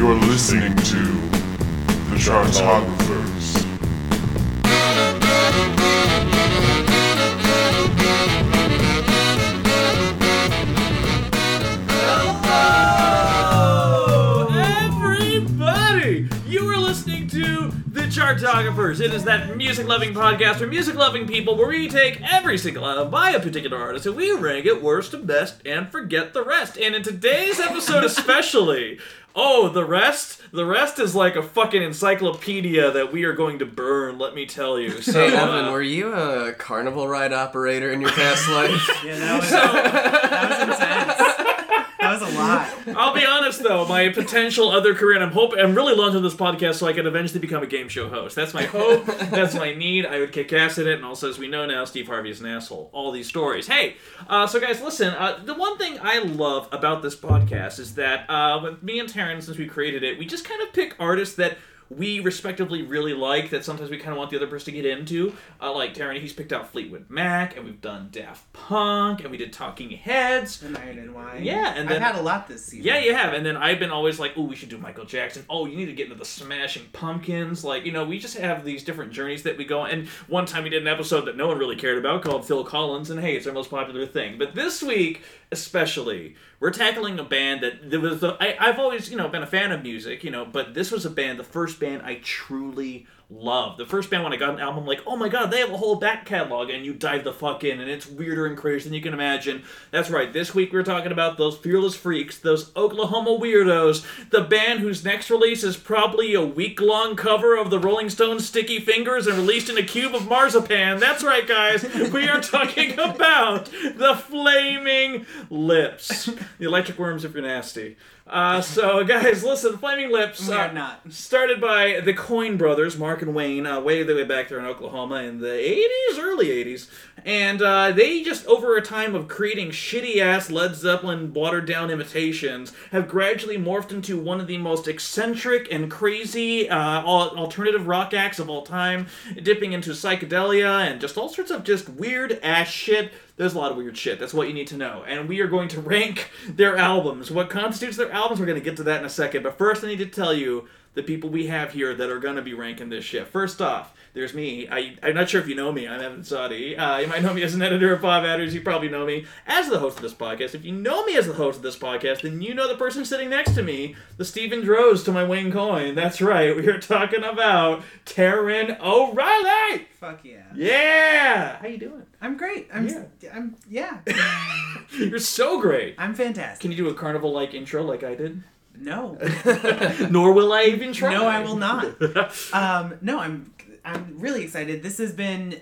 You're listening to the Chartographers. The Chartographers. It is that music loving podcast for music loving people where we take every single album by a particular artist and we rank it worst to best and forget the rest. And in today's episode, especially, oh, the rest? The rest is like a fucking encyclopedia that we are going to burn, let me tell you. So, Hey uh, Evan, were you a carnival ride operator in your past life? Yeah, that was, that was intense. That was a lot. I'll be honest though, my potential other career, and I'm hoping I'm really launching this podcast so I can eventually become a game show host. That's my hope. that's my need. I would kick ass at it, and also as we know now, Steve Harvey is an asshole. All these stories. Hey, uh, so guys, listen. Uh, the one thing I love about this podcast is that uh, with me and Taran, since we created it, we just kind of pick artists that. We respectively really like that. Sometimes we kind of want the other person to get into. Uh, like Taran, he's picked out Fleetwood Mac, and we've done Daft Punk, and we did Talking Heads. And Iron and Wine. Yeah, and then- I've had a lot this season. Yeah, you have. And then I've been always like, oh, we should do Michael Jackson. Oh, you need to get into the Smashing Pumpkins. Like, you know, we just have these different journeys that we go on. And one time we did an episode that no one really cared about called Phil Collins, and hey, it's our most popular thing. But this week, especially, we're tackling a band that there was. The, I, I've always, you know, been a fan of music, you know, but this was a band, the first band I truly loved. The first band when I got an album, like, oh my god, they have a whole back catalog, and you dive the fuck in, and it's weirder and crazier than you can imagine. That's right. This week we're talking about those fearless freaks, those Oklahoma weirdos, the band whose next release is probably a week-long cover of the Rolling Stones' "Sticky Fingers" and released in a cube of marzipan. That's right, guys. We are talking about the Flaming Lips, the Electric Worms if you're nasty. Uh, so, guys, listen, Flaming Lips. We uh, not. Started by the Coyne brothers, Mark and Wayne, uh, way the way back there in Oklahoma in the 80s, early 80s. And uh, they just, over a time of creating shitty ass Led Zeppelin watered down imitations, have gradually morphed into one of the most eccentric and crazy uh, alternative rock acts of all time, dipping into psychedelia and just all sorts of just weird ass shit there's a lot of weird shit. That's what you need to know. And we are going to rank their albums. What constitutes their albums, we're going to get to that in a second. But first, I need to tell you the people we have here that are going to be ranking this shit. First off, there's me. I, I'm not sure if you know me. I'm Evan Sawdey. Uh, you might know me as an editor of PopMatters. You probably know me as the host of this podcast. If you know me as the host of this podcast, then you know the person sitting next to me, the Steven Drozd to my Wayne Coyne. That's right. We are talking about Taran O'Reilly. Fuck yeah. Yeah. How you doing? I'm great. I'm. Yeah. I'm. Yeah. You're so great. I'm fantastic. Can you do a carnival like intro like I did? No. Nor will I even try. No, I will not. Um. No, I'm. I'm really excited. This has been,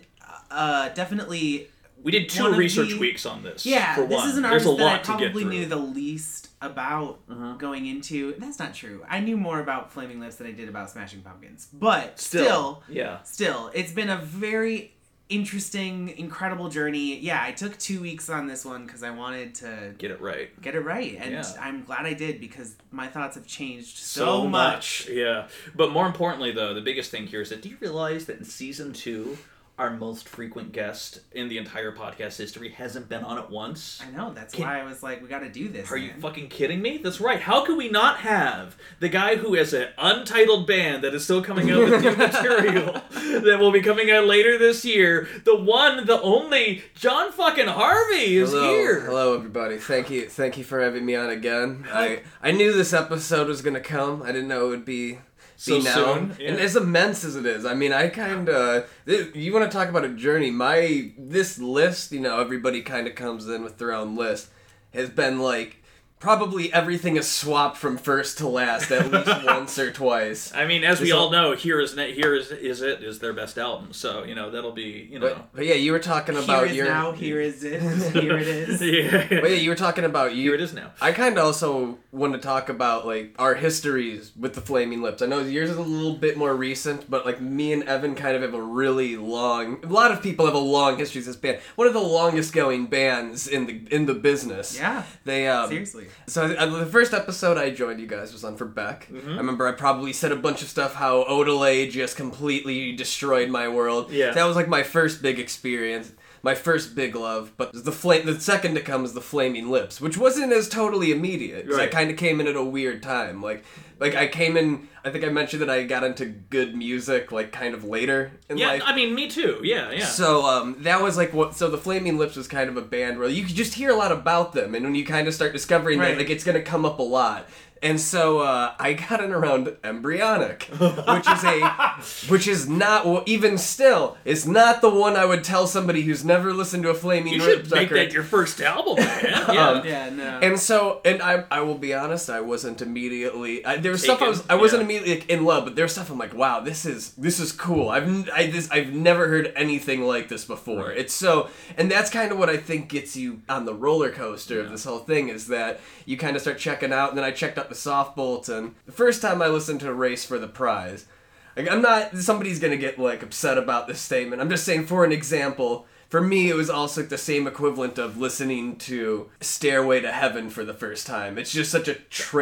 uh, definitely. we did two research the- weeks on this. Yeah. for this one. is an There's artist a that I lot to get probably knew the least about Uh-huh. going into. That's not true. I knew more about Flaming Lips than I did about Smashing Pumpkins. But Still, still yeah. still, it's been a very interesting, incredible journey. Yeah, I took two weeks on this one because I wanted to Get it right. get it right, and Yeah. I'm glad I did because my thoughts have changed so, much. Yeah. But more importantly, though, the biggest thing here is that do you realize that in season two, our most frequent guest in the entire podcast history hasn't been on it once? I know. That's Can- why I was like, we got to do this. Are you man. fucking kidding me? That's right. How could we not have the guy who has an untitled band that is still coming out with new material that will be coming out later this year? The one, the only, Jon fucking Harvey is hello, here. hello everybody. Thank you, thank you for having me on again. I I knew this episode was gonna come. I didn't know it would be. So soon, yeah. and as immense as it is, I mean, I kind of you want to talk about a journey. My this list, you know, everybody kind of comes in with their own list, has been like probably everything is swapped from first to last at least once or twice. I mean, as we This all all- know, here is here is is it is their best album. So you know that'll be you know. But, but yeah, you were talking about Here is your now. Here is it. Here it is. yeah. But yeah, you were talking about you. Here it is now. I kind of also want to talk about like our histories with the Flaming Lips. I know yours is a little bit more recent, but like me and Evan kind of have a really long. A lot of people have a long history with this band. One of the longest going bands in the in the business. Yeah. They um. Seriously. So uh, the first episode I joined you guys was on for Beck. I remember I probably said a bunch of stuff how Odelay just completely destroyed my world. Yeah. That was like my first big experience. My first big love, but the flame. The second to come is the Flaming Lips, which wasn't as totally immediate. 'cause I kind of came in at a weird time. Like, like I came in. I think I mentioned that I got into good music like kind of later in Yeah, life. I mean, me too. Yeah, yeah. So um, that was like what. So the Flaming Lips was kind of a band where you could just hear a lot about them, and when you kind of start discovering Right. that, like it's gonna come up a lot. And so uh, I got in around embryonic, which is a, which is not well, even still is not the one I would tell somebody who's never listened to a Flaming you should make that your first album, man. Yeah. Um, Yeah, no. And so, and I, I will be honest, I wasn't immediately. I, there was stuff I was, I wasn't yeah. immediately like, in love, but there's stuff I'm like, wow, this is, this is cool. I've, n- I, this, I've never heard anything like this before. It's so, and that's kind of what I think gets you on the roller coaster of this whole thing is that you kind of start checking out, and then I checked out the Soft Bulletin. The first time I listened to Race for the Prize, like, I'm not, somebody's gonna get like upset about this statement. I'm just saying, for an example. For me, it was also the same equivalent of listening to Stairway to Heaven for the first time. It's just such a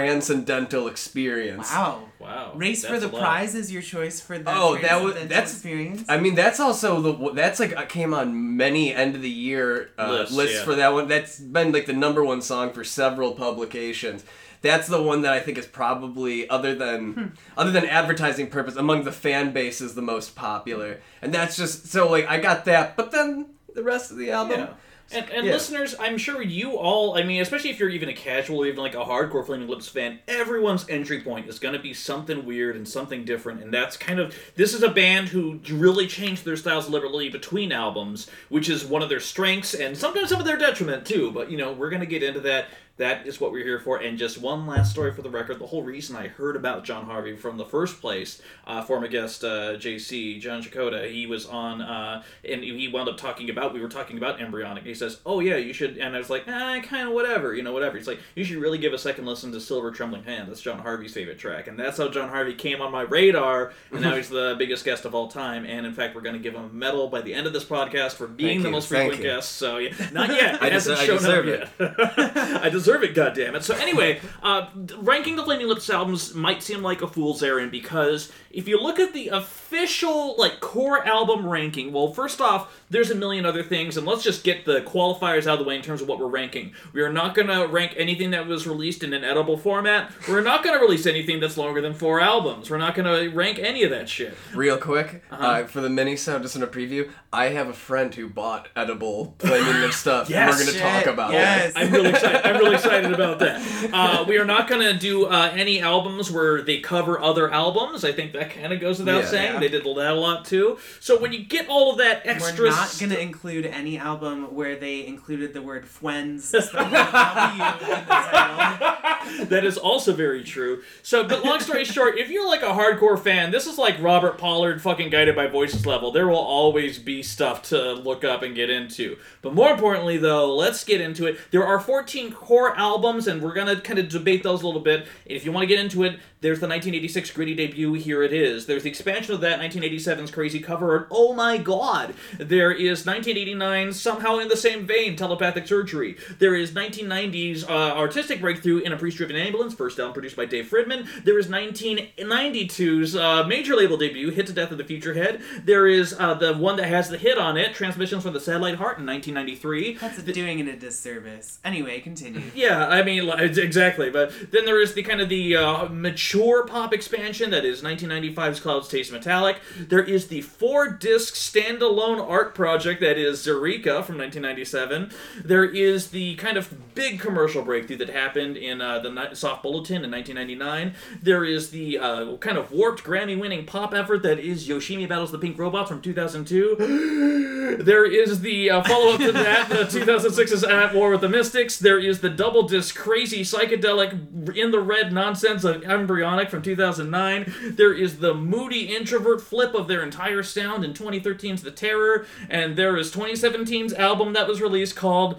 transcendental experience. wow. Wow. Race for the prize is your choice for the Oh, that was- transcendental that's- experience. I mean, that's also the that's like uh, came on many end of the year uh, Lists, lists yeah. for that one. That's been like the number one song for several publications. That's the one that I think is probably other than Hmm. other than advertising purpose among the fan base is the most popular. And that's just so like I got that, but then the rest of the album. Yeah. And, and Yeah. listeners, I'm sure you all, I mean, especially if you're even a casual or even like a hardcore Flaming Lips fan, everyone's entry point is going to be something weird and something different. And that's kind of, this is a band who really changed their styles liberally between albums, which is one of their strengths and sometimes some of their detriment too. But, you know, we're going to get into that. That is what we're here for. And just one last story for the record. The whole reason I heard about Jon Harvey from the first place, uh, former guest uh, JC, John Chakota, he was on, uh, and he wound up talking about, we were talking about embryonic. He says, Oh, yeah, you should. And I was like, eh, kind of whatever, you know, whatever. He's like, You should really give a second listen to Silver Trembling Hand. That's Jon Harvey's favorite track. And that's how Jon Harvey came on my radar. And now he's the biggest guest of all time. And in fact, we're going to give him a medal by the end of this podcast for being Thank the you, most frequent guest. So, yeah, not yet. I It hasn't deser- I shown deserve it. yet. I deserve it, goddammit. So anyway, uh, ranking the Flaming Lips albums might seem like a fool's errand because if you look at the official like core album ranking, well, first off, there's a million other things, and let's just get the qualifiers out of the way in terms of what we're ranking. We are not going to rank anything that was released in an edible format. We're not going to release anything that's longer than four albums. We're not going to rank any of that shit. Real quick, Uh-huh. uh, for the mini sound, just in a preview, I have a friend who bought edible Flaming Lip stuff, and we're going to talk about yes. it. I'm really excited. I'm really excited about that. Uh, we are not going to do uh, any albums where they cover other albums. I think that kind of goes without Yeah. saying. Yeah. They did that a lot too. So when you get all of that extra, We're not going to include any album where they included the word "fwens" spelled with a W in the title. that is also very true. So, but long story short, if you're like a hardcore fan, this is like Robert Pollard fucking guided by voices level. There will always be stuff to look up and get into. But more importantly, though, let's get into it. There are 14 core albums, and we're gonna kind of debate those a little bit. If you want to get into it, there's the 1986 Gritty debut. Hear it is. There's the expansion of that 1987's Crazy Cover, and oh my god, there is 1989 somehow in the same vein, Telepathic Surgery. There is 1990's uh, artistic breakthrough in a priest-driven ambulance, first album produced by Dave Fridman. There is 1992's uh, major label debut, Hit to Death of the Future Head. There is uh, the one that has the hit on it, Transmissions from the Satellite Heart in 1993. That's the, doing it a disservice. Anyway, continue. Yeah, I mean, exactly. But then there is the kind of the uh, mature pop expansion that is 1995's Clouds Taste Metallic. There is the four disc standalone art project that is Zaireeka from 1997. There is the kind of big commercial breakthrough that happened in uh, the Soft Bulletin in 1999. There is the uh, kind of warped Grammy winning pop effort that is Yoshimi Battles the Pink Robot from 2002. there is the uh, follow up to that, the 2006's At War with the Mystics. There is the double disc crazy psychedelic in the red nonsense of Embryonic from 2009. There is the moody introvert flip of their entire sound in 2013's The Terror. And there is 2017's album that was released called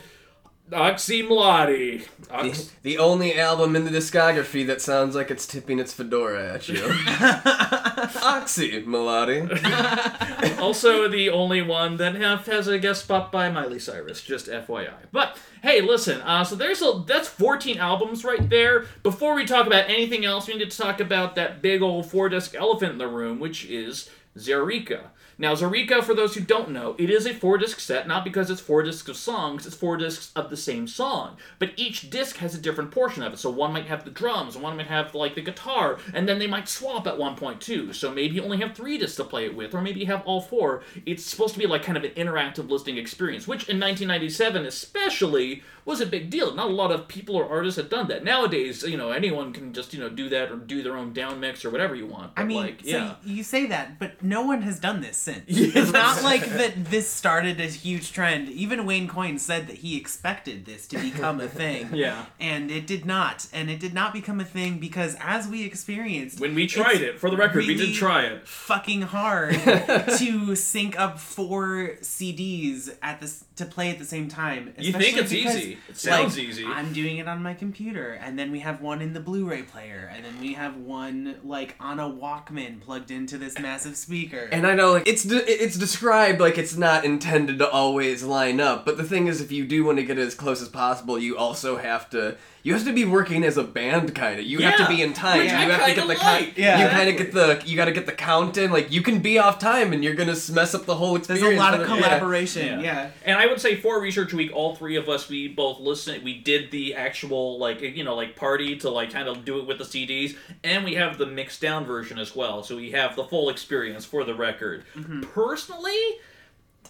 Oczy Mlody. Ox- The only album in the discography that sounds like it's tipping its fedora at you. Oxy, Melody. also the only one that have, has a guest spot by Miley Cyrus, just FYI. But hey, listen, uh, so there's a that's 14 albums right there. Before we talk about anything else, we need to talk about that big old four disc elephant in the room, which is Zaireeka. Now, Zaireeka, for those who don't know, it is a four disc set, not because it's four discs of songs, it's four discs of the same song. But each disc has a different portion of it. So one might have the drums, one might have like the guitar, and then they might swap at one point too. So maybe you only have three discs to play it with, or maybe you have all four. It's supposed to be like kind of an interactive listening experience, which in 1997 especially was a big deal. Not a lot of people or artists had done that. Nowadays, you know, anyone can just, you know, do that or do their own down mix or whatever you want. But I mean, like, so yeah. you say that, but no one has done this since. It's not like that. This started a huge trend. Even Wayne Coyne said that he expected this to become a thing. Yeah. and it did not. And it did not become a thing because, as we experienced, When we tried it, for the record, we did try it. Fucking hard to sync up four CDs at this to play at the same time. You think it's because, easy. It sounds like, easy. I'm doing it on my computer, and then we have one in the Blu-ray player, and then we have one like on a Walkman plugged into this massive speaker. And I know, like, it's de- it's described like it's not intended to always line up. But the thing is, if you do want to get as close as possible, you also have to you have to be working as a band, kind of. You have to be in time. which you I have to get the like. count. Yeah. you kind of get the you got to get the count in. Like you can be off time, and you're gonna mess up the whole experience. There's a lot of the- yeah. collaboration. Yeah. And I would say for Research Week, all three of us, we both listened. We did the actual like you know like party to like kind of do it with the CDs, and we have the mixed down version as well. So we have the full experience for the record. Mm-hmm. Personally,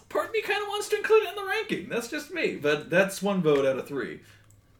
part of me kind of wants to include it in the ranking. That's just me, but that's one vote out of three.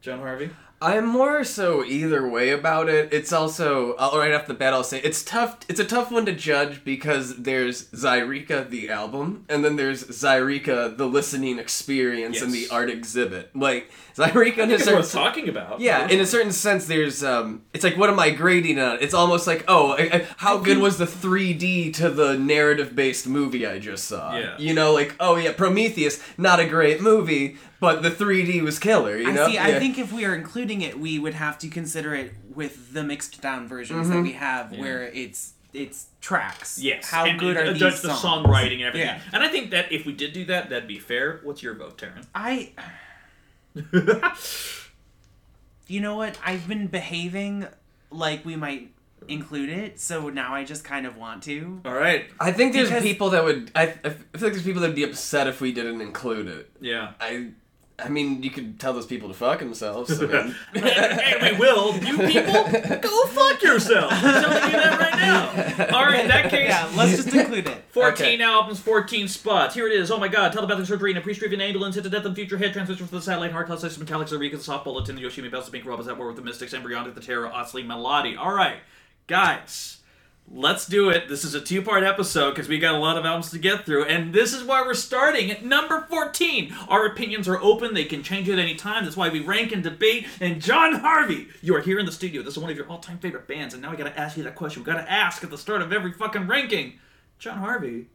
Jon Harvey. I'm more so either way about it. It's also uh, right off the bat. I'll say it's tough. It's a tough one to judge because there's Zaireeka the album, and then there's Zaireeka the listening experience and the art exhibit. Like Zaireeka in a That's what I talking about. yeah, in a certain sense, there's um, it's like what am I grading on? It's almost like oh, I, I, how good was the 3D to the narrative-based movie I just saw? Yeah. you know, like oh yeah, Prometheus, not a great movie, but the 3D was killer. You know, I see. Yeah. I think if we are including it, we would have to consider it with the mixed down versions that we have, where it's it's tracks. Yes. How and, good and are these judge the songs? songwriting and everything. Yeah. And I think that if we did do that, that'd be fair. What's your vote, Taran? I. You know what? I've been behaving like we might include it, so now I just kind of want to. All right. I think there's Because- people that would. I, I feel like there's people that'd be upset if we didn't include it. Yeah. I, I mean, you could tell those people to fuck themselves. I mean, and we will. You people, go fuck yourself. I'm telling you that right now. All right, in that case, Yeah, let's just include it. 14 Okay. albums, 14 spots. Hear it is. Oh my god. Telepathic surgery and a pre-striven ambulance hit to death and future head transmission for the satellite heart cloud system metallics Zaireeka, the soft bulletin, the Yoshimi Bells, the pink robots at war with the mystics, embryonic, the terror, Osley, Melody. All right, guys. Let's do it. This is a two-part episode because we got a lot of albums to get through, and this is why we're starting at number 14. Our opinions are open; they can change at any time. That's why we rank and debate. And Jon Harvey, you are here in the studio. This is one of your all-time favorite bands, and now I got to ask you that question. We got to ask at the start of every fucking ranking. Jon Harvey,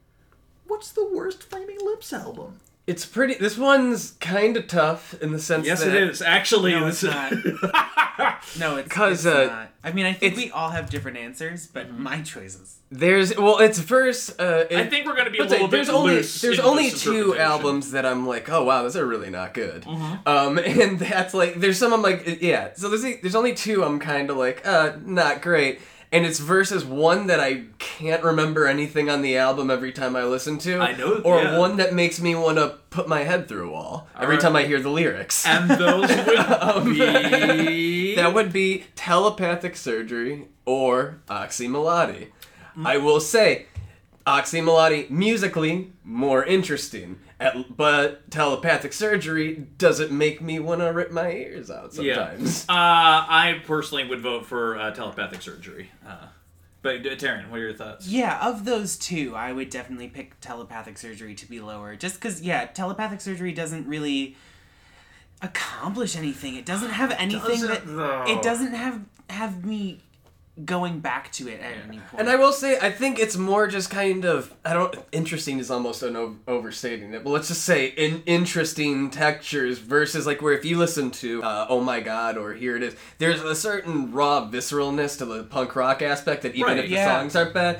what's the worst Flaming Lips album? It's pretty. This one's kind of tough in the sense Yes, that Yes, it is. Actually, No, it's is- No, it's 'Cause, it's uh, not. I mean, I think we all have different answers, but Mm-hmm. my choices. There's well, it's first. Uh, it, I think we're going to be a Let's little say, there's bit only loose there's in only two. Mm-hmm. albums that I'm like, oh wow, those are really not good. Um, and that's like there's some I'm like, yeah. So there's there's only two I'm kind of like, uh, not great. And it's versus one that I can't remember anything on the album every time I listen to. I know, Or yeah. one that makes me want to put my head through a wall every right. time I hear the lyrics. And those would be. That would be telepathic surgery or Oczy Mlody. Mm. I will say, Oczy Mlody musically more interesting, at, but telepathic surgery doesn't make me want to rip my ears out Yeah. sometimes. Uh, I personally would vote for uh, telepathic surgery. Uh, but uh, Taran, what are your thoughts? Yeah, of those two, I would definitely pick telepathic surgery to be lower. Just because, yeah, telepathic surgery doesn't really accomplish anything. It doesn't have anything that Doesn't, though. it doesn't have have me going back to it at any point. And I will say, I think it's more just kind of I don't. Interesting is almost an o- overstating it, but let's just say in interesting textures versus like where if you listen to uh, Oh My God or Hear It Is, there's a certain raw visceralness to the punk rock aspect that even Right, if the yeah. songs aren't bad.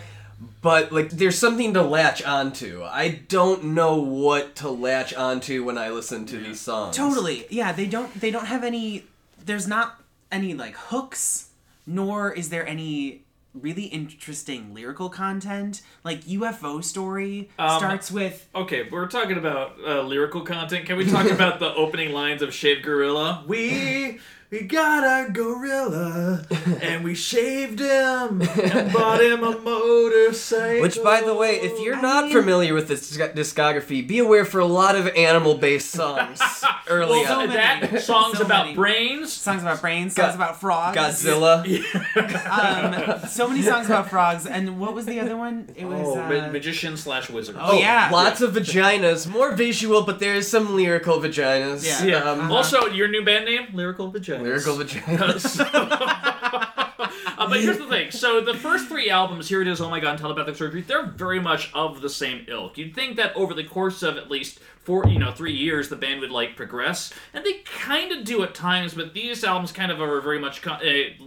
But like, there's something to latch onto. I don't know what to latch onto when I listen to these songs. Totally. Yeah, they don't they don't have any there's not any like hooks nor is there any really interesting lyrical content. Like UFO story Um, starts with Okay, we're talking about uh, lyrical content. Can we talk about the opening lines of Shaved Gorilla? We we got a gorilla and we shaved him and bought him a motorcycle. Which, by the way, if you're I not mean- familiar with this discography, be aware for a lot of animal-based songs early well, so on. that songs So about many. brains. songs about brains, Go- songs about frogs, Godzilla. Um, so many songs about frogs, and what was the other one? It was. Oh, uh, ma- magician slash wizard. Oh, yeah. Lots of vaginas. More visual, but there is some lyrical vaginas. Yeah. Yeah. Um, Also, your new band name, Lyrical Vaginas. Lyrical vaginas. uh, but here's the thing. So the first three albums, hear it is, Oh My God, and Telepathic Surgery, they're very much of the same ilk. You'd think that over the course of at least four, you know, three years, the band would like progress, and they kind of do at times. But these albums kind of are very much uh,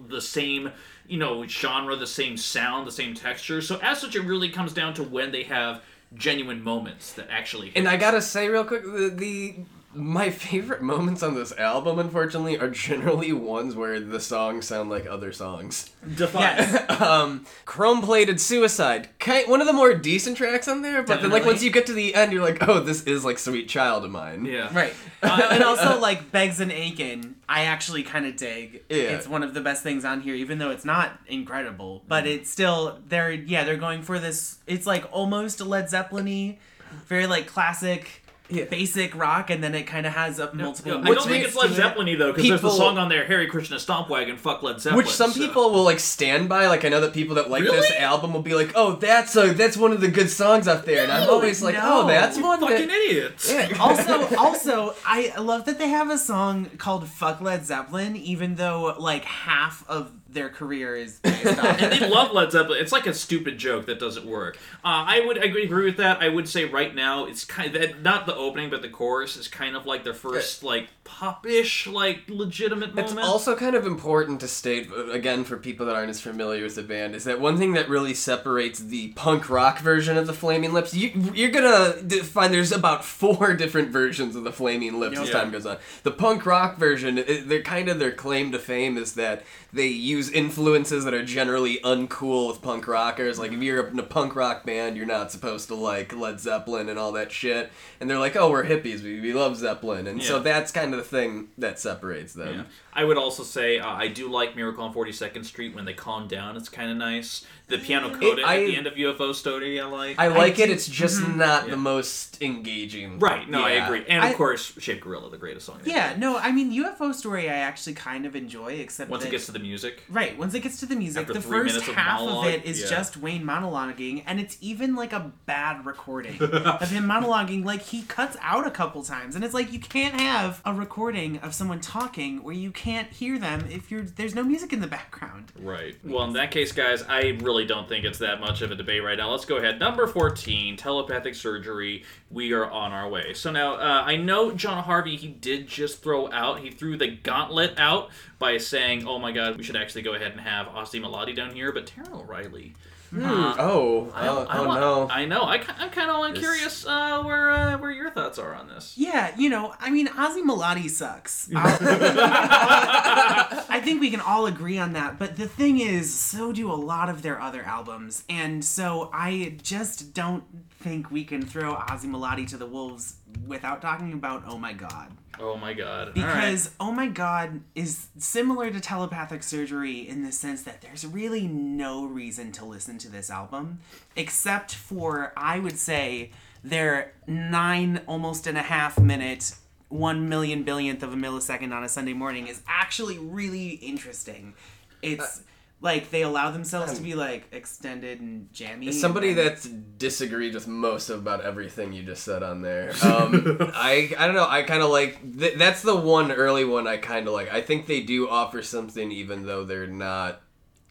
the same. You know, genre, the same sound, the same texture. So as such, it really comes down to when they have genuine moments that actually. Hit. And I gotta say real quick, the, the my favorite moments on this album, unfortunately, are generally ones where the songs sound like other songs. define. Yes. um, Chrome Plated Suicide, kind, one of the more decent tracks on there. But then, like once you get to the end, you're like, oh, this is like Sweet Child of Mine. Yeah. Right. Uh, and also, like, Begs and Achin', I actually kind of dig. Yeah. It's one of the best things on here, even though it's not incredible. But it's still, they're, yeah, they're going for this, it's like almost Led Zeppelin y, very like classic, Yeah. basic rock, and then it kind of has a multiple. I don't think it's Led. Zeppelin though, because there's the People- song on there, Hari Krishna Stompwagon, fuck Led Zeppelin. Which some so- people will like stand by. Like I know that people that like this album will be like, "Oh, that's a that's one of the good songs up there," and I'm always like, oh, no. "Oh, that's You one." fucking that... idiots. Yeah. also, also, I love that they have a song called "Fuck Led Zeppelin," even though like half of their career is based on and they love Led Zeppelin. It's like a stupid joke that doesn't work. Uh, I would agree agree with that. I would say right now it's kind of not the opening, but the chorus is kind of like their first like pop-ish, like legitimate moment. It's also kind of important to state uh, again for people that aren't as familiar with the band is that one thing that really separates the punk rock version of the Flaming Lips. You, you're gonna find there's about four different versions of the Flaming Lips as time goes on. The punk rock version, it, they're kind of their claim to fame is that they use influences that are generally uncool with punk rockers. Like if you're in a punk rock band, you're not supposed to like Led Zeppelin and all that shit. And they're like, oh, we're hippies, we, we love Zeppelin, and so that's kind of the thing that separates them. Yeah. I would also say uh, I do like Miracle on 42nd Street when they calm down. It's kind of nice. The piano coda at the end of UFO Story, I like. I like it. do- It's just not Yeah. the most engaging. right. No, I agree. And of I- course, Shaved Gorilla, the greatest song. Yeah, no, I mean UFO Story I actually kind of enjoy, except Once that, it gets to the music. Right once it gets to the music, After the first minutes of half of it is yeah. just Wayne monologuing, and it's even like a bad recording of him monologuing. Like he cuts out a couple times, and it's like you can't have a recording of someone talking where you can't hear them if you're there's no music in the background. Right. Well, in that case, guys, I really don't think it's that much of a debate right now. Let's go ahead. Number 14, telepathic surgery. We are on our way. So now, uh, I know Jon Harvey, he did just throw out, he threw the gauntlet out by saying, oh my god, we should actually go ahead and have Oczy Mlody down here, but Taran O'Reilly. uh, Oh, I, oh, I oh no. I know. I, I'm kind of This- curious uh, where uh, where your thoughts are on this. Yeah, you know, I mean, Oczy Mlody sucks. I'll- I think we can all agree on that. But the thing is, so do a lot of their other albums. And so I just don't think we can throw Oczy Mlody to the wolves without talking about Oh My God. Oh my god. All right. Because Oh My God is similar to telepathic surgery in the sense that there's really no reason to listen to this album except for, I would say, their nine, almost and a half minute, one million billionth of a millisecond on a Sunday morning is actually really interesting. It's. Uh, like they allow themselves to be like extended and jammy. As somebody and that's disagreed with most of about everything you just said on there, um, I I don't know. I kind of like th- that's the one early one I kind of like. I think they do offer something, even though they're not.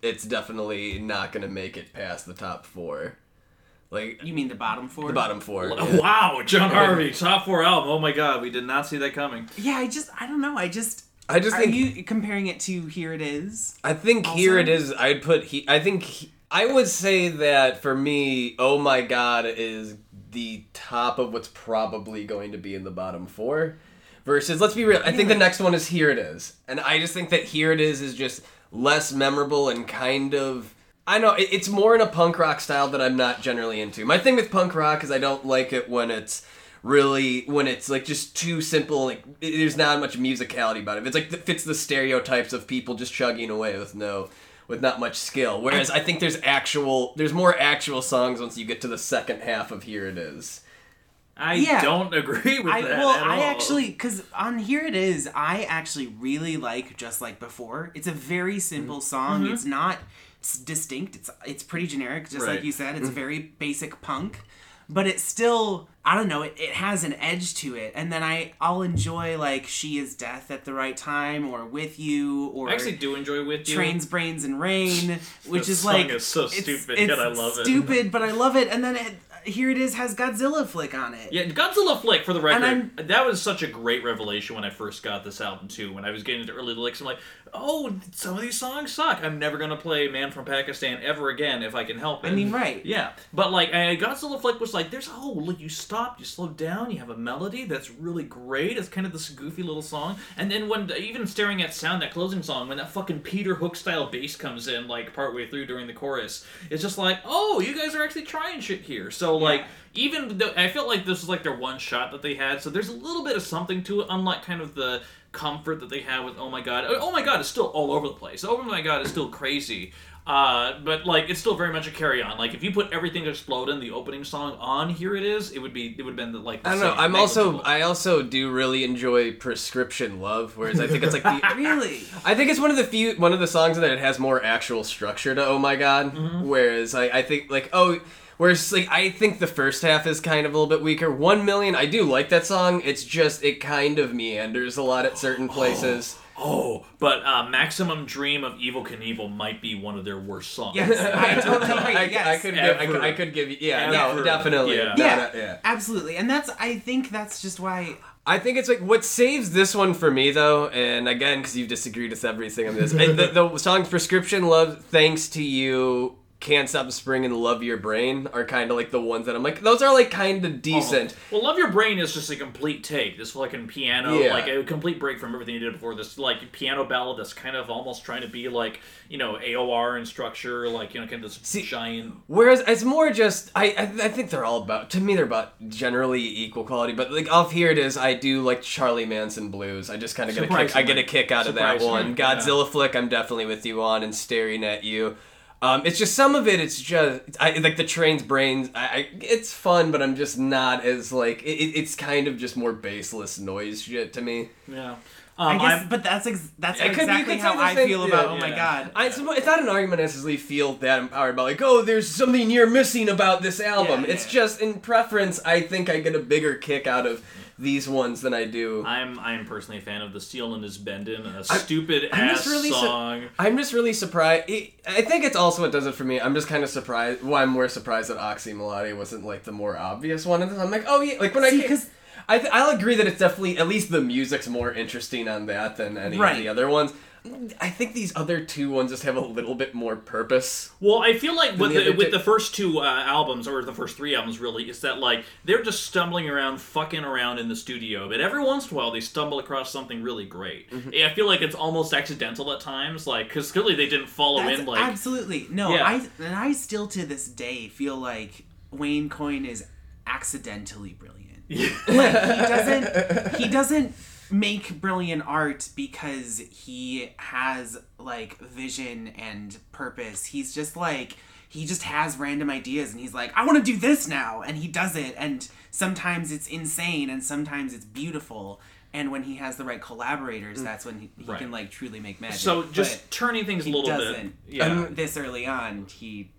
It's definitely not gonna make it past the top four, like you mean the bottom four? the bottom four. Wow, Jon Harvey, top four album. Oh my god, we did not see that coming. Yeah, I just I don't know. I just I just are think you comparing it to Hear It Is? I think here it is. I'd put he. I think he, I would say that for me, oh my god, is the top of what's probably going to be in the bottom four. Versus, let's be real. I think the next one is hear it is, and I just think that hear it is is just less memorable and kind of I know it's more in a punk rock style that I'm not generally into. My thing with punk rock is I don't like it when it's really when it's like just too simple. Like it, there's not much musicality about it. It's like it fits the stereotypes of people just chugging away with no. With not much skill, whereas I think there's actual, there's more actual songs once you get to the second half of Hear It Is. I Yeah. don't agree with I, that. well, at I all. actually, because on Here It Is, I actually really like Just Like Before. It's a very simple song. It's not s- distinct. It's it's pretty generic, just Mm-hmm. Right. like you said. It's very basic punk, but it's still I don't know. It, it has an edge to it, and then I I'll enjoy like She Is Death at the right time, or With You, or I actually do enjoy with you. Trains, Brains, and Rain, which is song like is so it's- stupid, It's yet I love it. Stupid, but I love it. And then it, Hear It Is has Godzilla flick on it. Yeah, Godzilla Flick, for the record, that was such a great revelation when I first got this album, too. When I was getting into early licks, I'm like, oh, some of these songs suck. I'm never going to play Man from Pakistan ever again if I can help it. I mean, right. Yeah. But, like, Godzilla Flick was like, there's, a oh, look, you stop, you slow down, you have a melody that's really great. It's kind of this goofy little song. And then when, even staring at sound, that closing song, when that fucking Peter Hook style bass comes in, like, partway through during the chorus, it's just like, oh, you guys are actually trying shit here. So, like, even though I felt like this was like their one shot that they had, so there's a little bit of something to it, unlike kind of the comfort that they had with Oh My God. Oh My God is still all over the place. Oh My God is still crazy. Uh, but like it's still very much a carry on. Like if you put everything explode in the opening song on hear it is, it would be it would have been the, like the I don't know. I'm also. I also do really enjoy Prescription Love, whereas I think it's like the Really? I think it's one of the few one of the songs that it has more actual structure to Oh My God. Whereas I, I think like oh whereas like I think the first half is kind of a little bit weaker. One million I do like that song. It's just it kind of meanders a lot at certain places. Oh, but uh, Maximum Dream of Evel Knievel might be one of their worst songs. Yes, I totally agree. I, yes. I could give, I, could, I could give you yeah Ever. no definitely Yeah. Yeah, no, yeah. absolutely. And that's I think that's just why I think it's like what saves this one for me though, and again because you've disagreed with everything on this. The, the songs "Prescription Love," "Thanks to You," "Can't Stop the Spring," and "Love Your Brain" are kind of like the ones that I'm like those are like kind of oh. decent. Well, Love Your Brain is just a complete take. This fucking piano, Yeah. like a complete break from everything you did before. This like piano ballad that's kind of almost trying to be like you know AOR in structure, like you know kind of this See- giant. Whereas it's more just I, I I think they're all about to me they're about generally equal quality. But like off hear it is I do like Charlie Manson blues. I just kind of get a kick. I get a kick out of that one. yeah. Godzilla flick I'm definitely with you on and staring at you. Um, it's just some of it. It's just I like the train's brains. I, I it's fun, but I'm just not as like it, it- it's kind of just more baseless noise shit to me. Yeah. I Um, guess I'm- but that's ex- that's could exactly how I feel about yeah, Oh my yeah. god. I, it's, it's not an argument I necessarily feel that empowered about like oh there's something you're missing about this album. Yeah, it's just in preference. I think I get a bigger kick out of these ones than I do. I'm I'm personally a fan of the Steel and His Bendin, a stupid I'm ass just really su- song. I'm just really surprised. It, I think it's also what does it for me. I'm just kind of surprised. Well, I'm more surprised that Oczy Mlody wasn't like the more obvious one. And then I'm like, oh yeah, like when See, I 'cause- I th- I'll agree that it's definitely at least the music's more interesting on that than any of the other ones. I think these other two ones just have a little bit more purpose. Well, I feel like with the the, with di- the first two uh, albums, or the first three albums, really, is that like they're just stumbling around, fucking around in the studio. But every once in a while, they stumble across something really great. Mm-hmm. Yeah, I feel like it's almost accidental at times, like because clearly they didn't follow That's in like. absolutely no. Yeah. I and I still to this day feel like Wayne Coyne is accidentally brilliant. like he doesn't he doesn't make brilliant art because he has like vision and purpose. He's just like he just has random ideas and he's like I want to do this now and he does it and sometimes it's insane and sometimes it's beautiful. And when he has the right collaborators, that's when he, he Mm. Right. can like truly make magic. so just But- turning things a he little bit. doesn't. Yeah. Um, this early on, he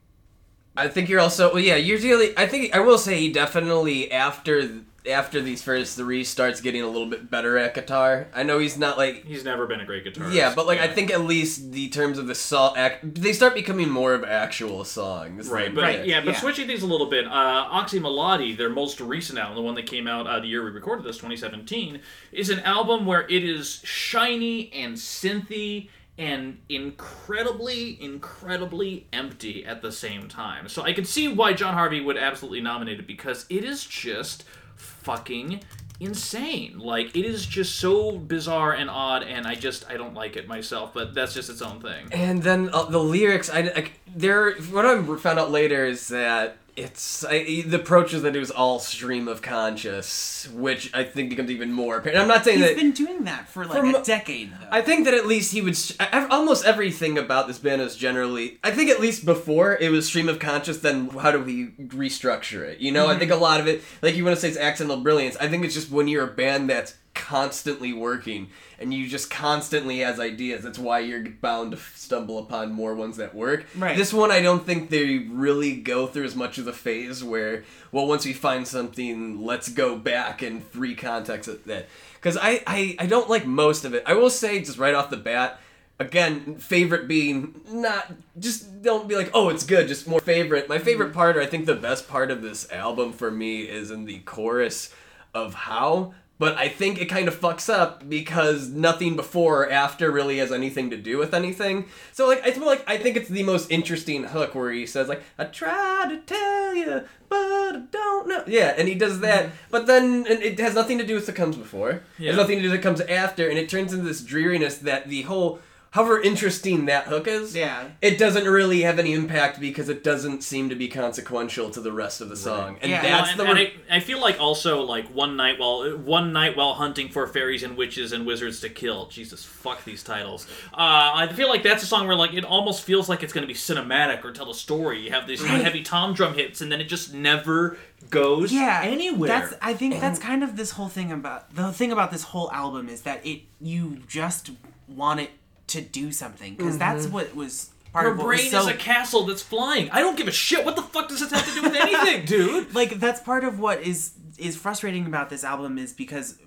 I think you're also well, yeah. You're really. I think I will say he definitely after after these first three starts getting a little bit better at guitar. I know he's not like He's never been a great guitarist. yeah, but like I think at least the terms of the song, act, they start becoming more of actual songs. Right, but Right, yeah, but yeah. switching things a little bit, uh, Oczy Mlody, their most recent album, the one that came out uh, the year we recorded this, 2017, is an album where it is shiny and synthy and incredibly, incredibly empty at the same time. So I can see why Jon Harvey would absolutely nominate it because it is just fucking insane. Like it is just so bizarre and odd, and I just I don't like it myself. But that's just its own thing. And then uh, the lyrics, I, I there. What I found out later is that it's I, the approach is that it was all stream of conscious, which I think becomes even more apparent. I'm not saying He's that. been doing that for like For a decade though. I think that at least he would. s- Almost everything about this band is generally. I think at least before it was stream of conscious. Then how do we restructure it? You know, I mm-hmm. think a lot of it, like you want to say, it's accidental brilliance. I think it's just when you're a band that's constantly working and you just constantly has ideas. That's why you're bound to stumble upon more ones that work. Right. This one, I don't think they really go through as much of the phase where, well, once we find something, let's go back and recontext it. That because I, I I don't like most of it. I will say just right off the bat. Again, favorite being not just don't be like, oh, it's good, just more favorite. My favorite mm-hmm. part, or I think the best part of this album for me, is in the chorus of how. But I think it kind of fucks up because nothing before or after really has anything to do with anything. So like it's more like I think it's the most interesting hook where he says like I try to tell you, but I don't know. Yeah, and he does mm-hmm. that, but then and it has nothing to do with the comes before. It has nothing to do with the comes after, and it turns into this dreariness that the whole. However interesting that hook is, Yeah. it doesn't really have any impact because it doesn't seem to be consequential to the rest of the song, and Yeah. Well, that's and, the and re- I, I feel like also like one night while one night while hunting for fairies and witches and wizards to kill. Jesus, fuck these titles. Uh, I feel like that's a song where like it almost feels like it's going to be cinematic or tell a story. You have these Right. heavy tom drum hits, and then it just never goes yeah anywhere. that's i think that's kind of this whole thing about the thing about this whole album is that it you just want it to do something because that's what was part Your of what brain was so is a castle that's flying. I don't give a shit. What the fuck does this have to do with anything, dude? like that's part of what is is frustrating about this album is because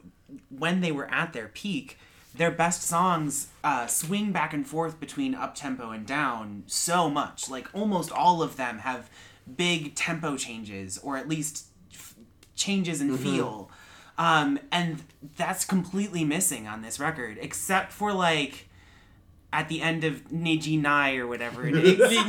when they were at their peak their best songs uh, swing back and forth between up tempo and down so much like almost all of them have big tempo changes or at least f- changes in feel um, and that's completely missing on this record except for like at the end of Nigdy Nie or whatever it is.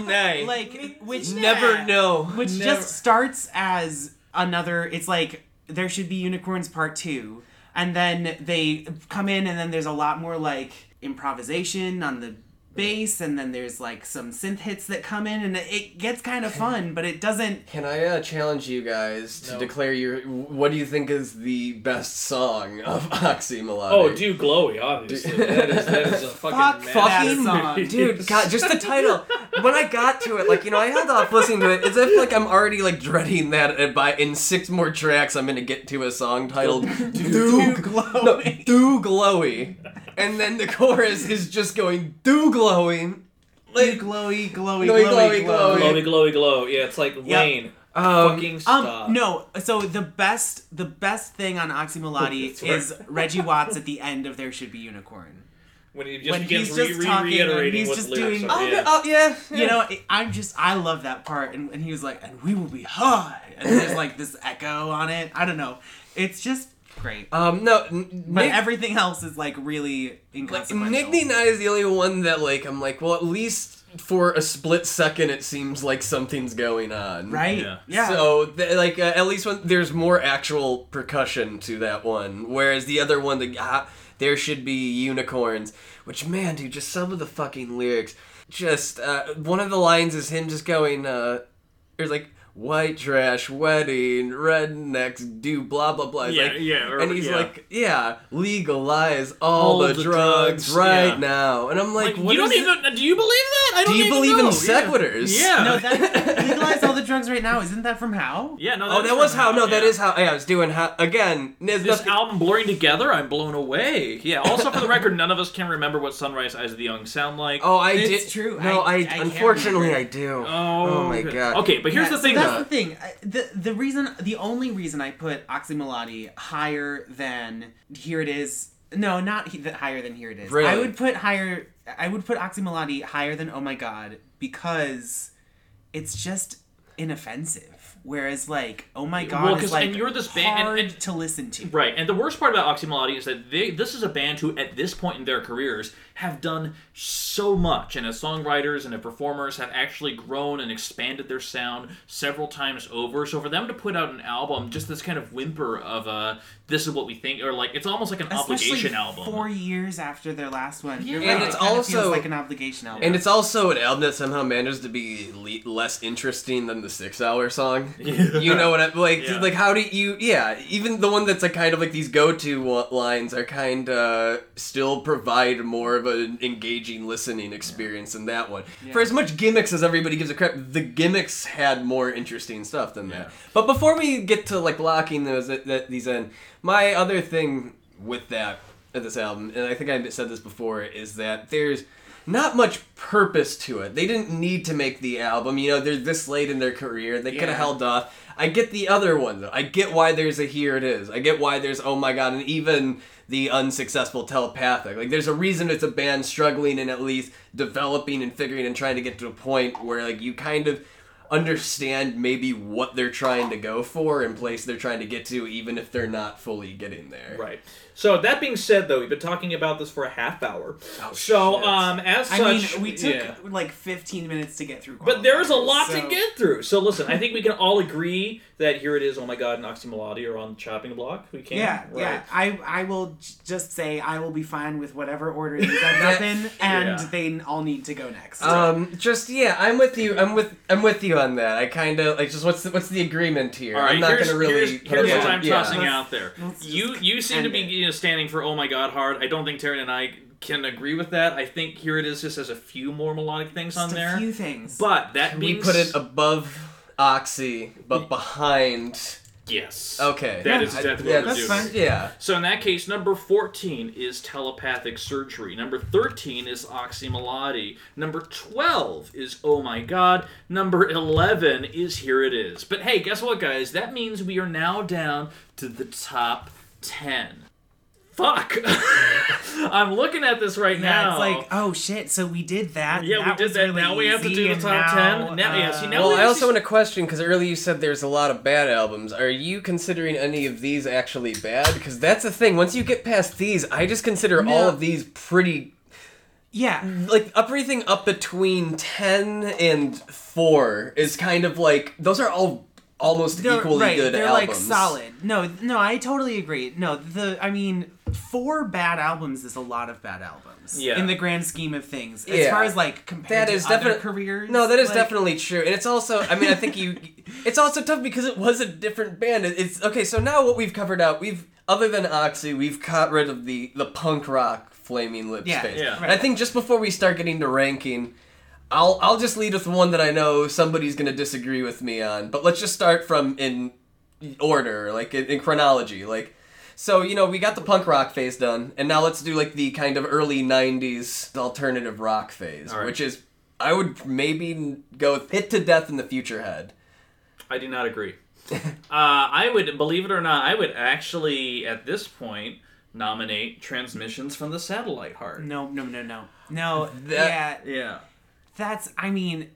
Like which never know. which Never- just starts as another it's like there should be unicorns part two and then they come in and then there's a lot more like improvisation on the bass and then there's like some synth hits that come in and it gets kind of fun but it doesn't Can I uh, challenge you guys to No. declare your what do you think is the best song of Oczy Mlody? Oh, do glowy, obviously. That is that is a fucking Fuck that masterpiece. song. Dude, God, just the title. When I got to it, like you know, I held off listening to it. It's if like I'm already like dreading that. By in six more tracks, I'm gonna get to a song titled "Do glowy. no, Do Glowy," and then the chorus is just going "Do Glowing." Like, glowy glowy Glowy, glowy glowy, glowy, Glowy, glowy, glow. Yeah, it's like Wayne. um, fucking stop. Um, no. So the best, the best thing on Oczy Mlody That's right. is Reggie Watts at the end of "There Should Be Unicorn." When he just when begins he's just re- talking and reiterating he's what just the lyrics doing- are. oh, yeah. oh, yeah, You know, it, I'm just, I love that part, and, and he was like, "And we will be high," and there's like this echo on it. I don't know. It's just great. Um, no, n- But Nick- everything else is like really Like inconsequential. Nigdy Nie is the only one that like I'm like, well, at least for a split second, it seems like something's going on. right? Yeah. Yeah. So th- like uh, at least when there's more actual percussion to that one, whereas the other one, the ah, there should be unicorns. Which man, dude, just some of the fucking lyrics. Just uh, one of the lines is him just going, uh, there's like. White trash wedding, rednecks do blah blah blah. He's Yeah, like, yeah, or- and he's yeah. like, yeah, legalize all, All the, the drugs, drugs, right yeah. now. And I'm like, Like, what you don't even. it? Do you believe that? I don't Do you even believe know. in sequiturs? Yeah. no, that legalize all the drugs right now. Isn't that from How? Yeah. No. Oh, that's that was from how. No, that yeah. is how. Yeah, I was doing how again. There's This nothing- album blurring together, I'm blown away. Yeah. Also, for the record, none of us can remember what Sunrise Eyes of the Young sound like. Oh, I It's did. true. No, I- I, I unfortunately. I do. Oh, oh, my okay. god. Okay, but here's the thing. So that's the thing. The the reason, the only reason I put Oczy Mlody higher than Hear It Is. No, not he, the, higher than Hear It Is. Really? I would put higher. I would put Oczy Mlody higher than Oh My God because it's just inoffensive. Whereas like Oh My God Well, is like and you're this band- hard and- to listen to. Right, and the worst part about Oczy Mlody is that they this is a band who, at this point in their careers, have done so much, and as songwriters and as performers have actually grown and expanded their sound several times over. So for them to put out an album, just this kind of whimper of uh, this is what we think, or like it's almost like an Especially obligation album. four years after their last one. You're Yeah. right, And it it's kinda feels also- like an obligation album. And it's also an album that somehow manages to be le- less interesting than the six-hour song. You know what I like? Yeah. Like, how do you? Yeah, even the one that's like kind of like these go-to lines are kind of still provide more of an engaging listening experience than that one. For as much gimmicks as everybody gives a crap, the gimmicks had more interesting stuff than that. But before we get to like locking those that, these in, my other thing with that of this album, and I think I said this before, is that there's not much purpose to it. They didn't need to make the album. You know, they're this late in their career. They could have held off. I get the other one though. I get why there's a hear it is. I get why there's oh my god, and even the unsuccessful telepathic. Like there's a reason it's a band struggling and at least developing and figuring and trying to get to a point where like you kind of understand maybe what they're trying to go for and place they're trying to get to even if they're not fully getting there. Right. So that being said, though, we've been talking about this for a half hour. Oh, so, shit. um, as such, I mean, we took yeah. like 15 minutes to get through. But there is a lot so- to get through. So listen, I think we can all agree that hear it is. Oh my God, and Oczy Mlody are on the chopping block. We can. Yeah, right. yeah. I I will just say I will be fine with whatever order these end up in, and Yeah. they all need to go next. Um, just yeah, I'm with you. I'm with I'm with you on that. I kind of like just what's the, what's the agreement here? All right, I'm not gonna really. here's, put here's up what a- I'm yeah. tossing Let's- out there. let's just You you seem to be it. you know, standing for Oh my God hard. I don't think Taran and I can agree with that. I think hear it is just has a few more melodic things on just there. a few things. But that We put it above Oxy, but behind. yes. Okay, That is I- exactly yeah, what we're that's doing. fine. Yeah. So in that case, number 14 is telepathic surgery. Number 13 is Oczy Mlody. Number 12 is oh my god. Number 11 is hear it is. But hey, guess what, guys? That means we are now down to the top 10. Fuck. I'm looking at this right yeah, now. it's like oh shit. So we did that. yeah, that we did that. really now we have to do the top now, 10. Now, yeah, see, uh, now Well, we I also actually- want to question because earlier you said there's a lot of bad albums. Are you considering any of these actually bad? Because that's the thing. Once you get past these, I just consider all of these pretty yeah. like everything up between 10 and 4 is kind of like those are all almost They're, equally right, good they're albums. like solid. No, no, I totally agree. No, the I mean, four bad albums is a lot of bad albums. Yeah. In the grand scheme of things, as Yeah. far as like compared That to is other careers. No, that is like- definitely true. And it's also I mean I think you it's also tough because it was a different band. It's okay, so now what we've covered out, we've other than Oxy, we've got rid of the the punk rock flaming lips Yeah, phase. yeah. And I think just before we start getting to ranking I'll I'll just lead with one that I know somebody's gonna disagree with me on, but let's just start from in order, like in, in chronology, like. So you know we got the punk rock phase done, and now let's do like the kind of early '90s alternative rock phase, All right. which is I would maybe go with "Hit to Death" in the Future Head. I do not agree. uh, I would, believe it or not, I would actually, at this point, nominate Transmissions from the Satellite Heart. No, no, no, no, no. That- yeah, Yeah. that's. I mean,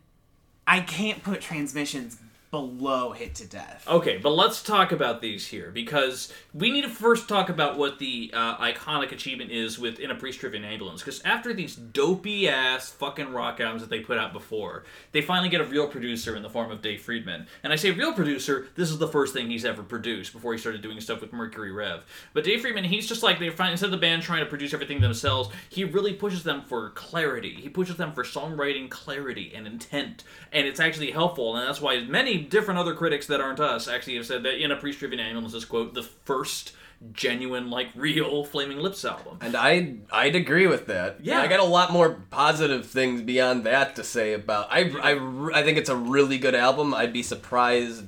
I can't put transmissions below hit to death. Okay, but let's talk about these here because we need to first talk about what the uh, iconic achievement is with In a Priest Driven Ambulance. Because after these dopey ass fucking rock albums that they put out before, they finally get a real producer in the form of Dave Fridmann. And I say real producer, this is the first thing he's ever produced before he started doing stuff with Mercury Rev. But Dave Fridmann, he's just like they find instead of the band trying to produce everything themselves, he really pushes them for clarity. He pushes them for songwriting clarity and intent, and it's actually helpful. And that's why many different other critics that aren't us actually have said that in a priest driven ambulance is quote the first genuine like real flaming lips album And I I'd agree with that. Yeah. I got a lot more positive things beyond that to say about. I I, I think it's a really good album. I'd be surprised.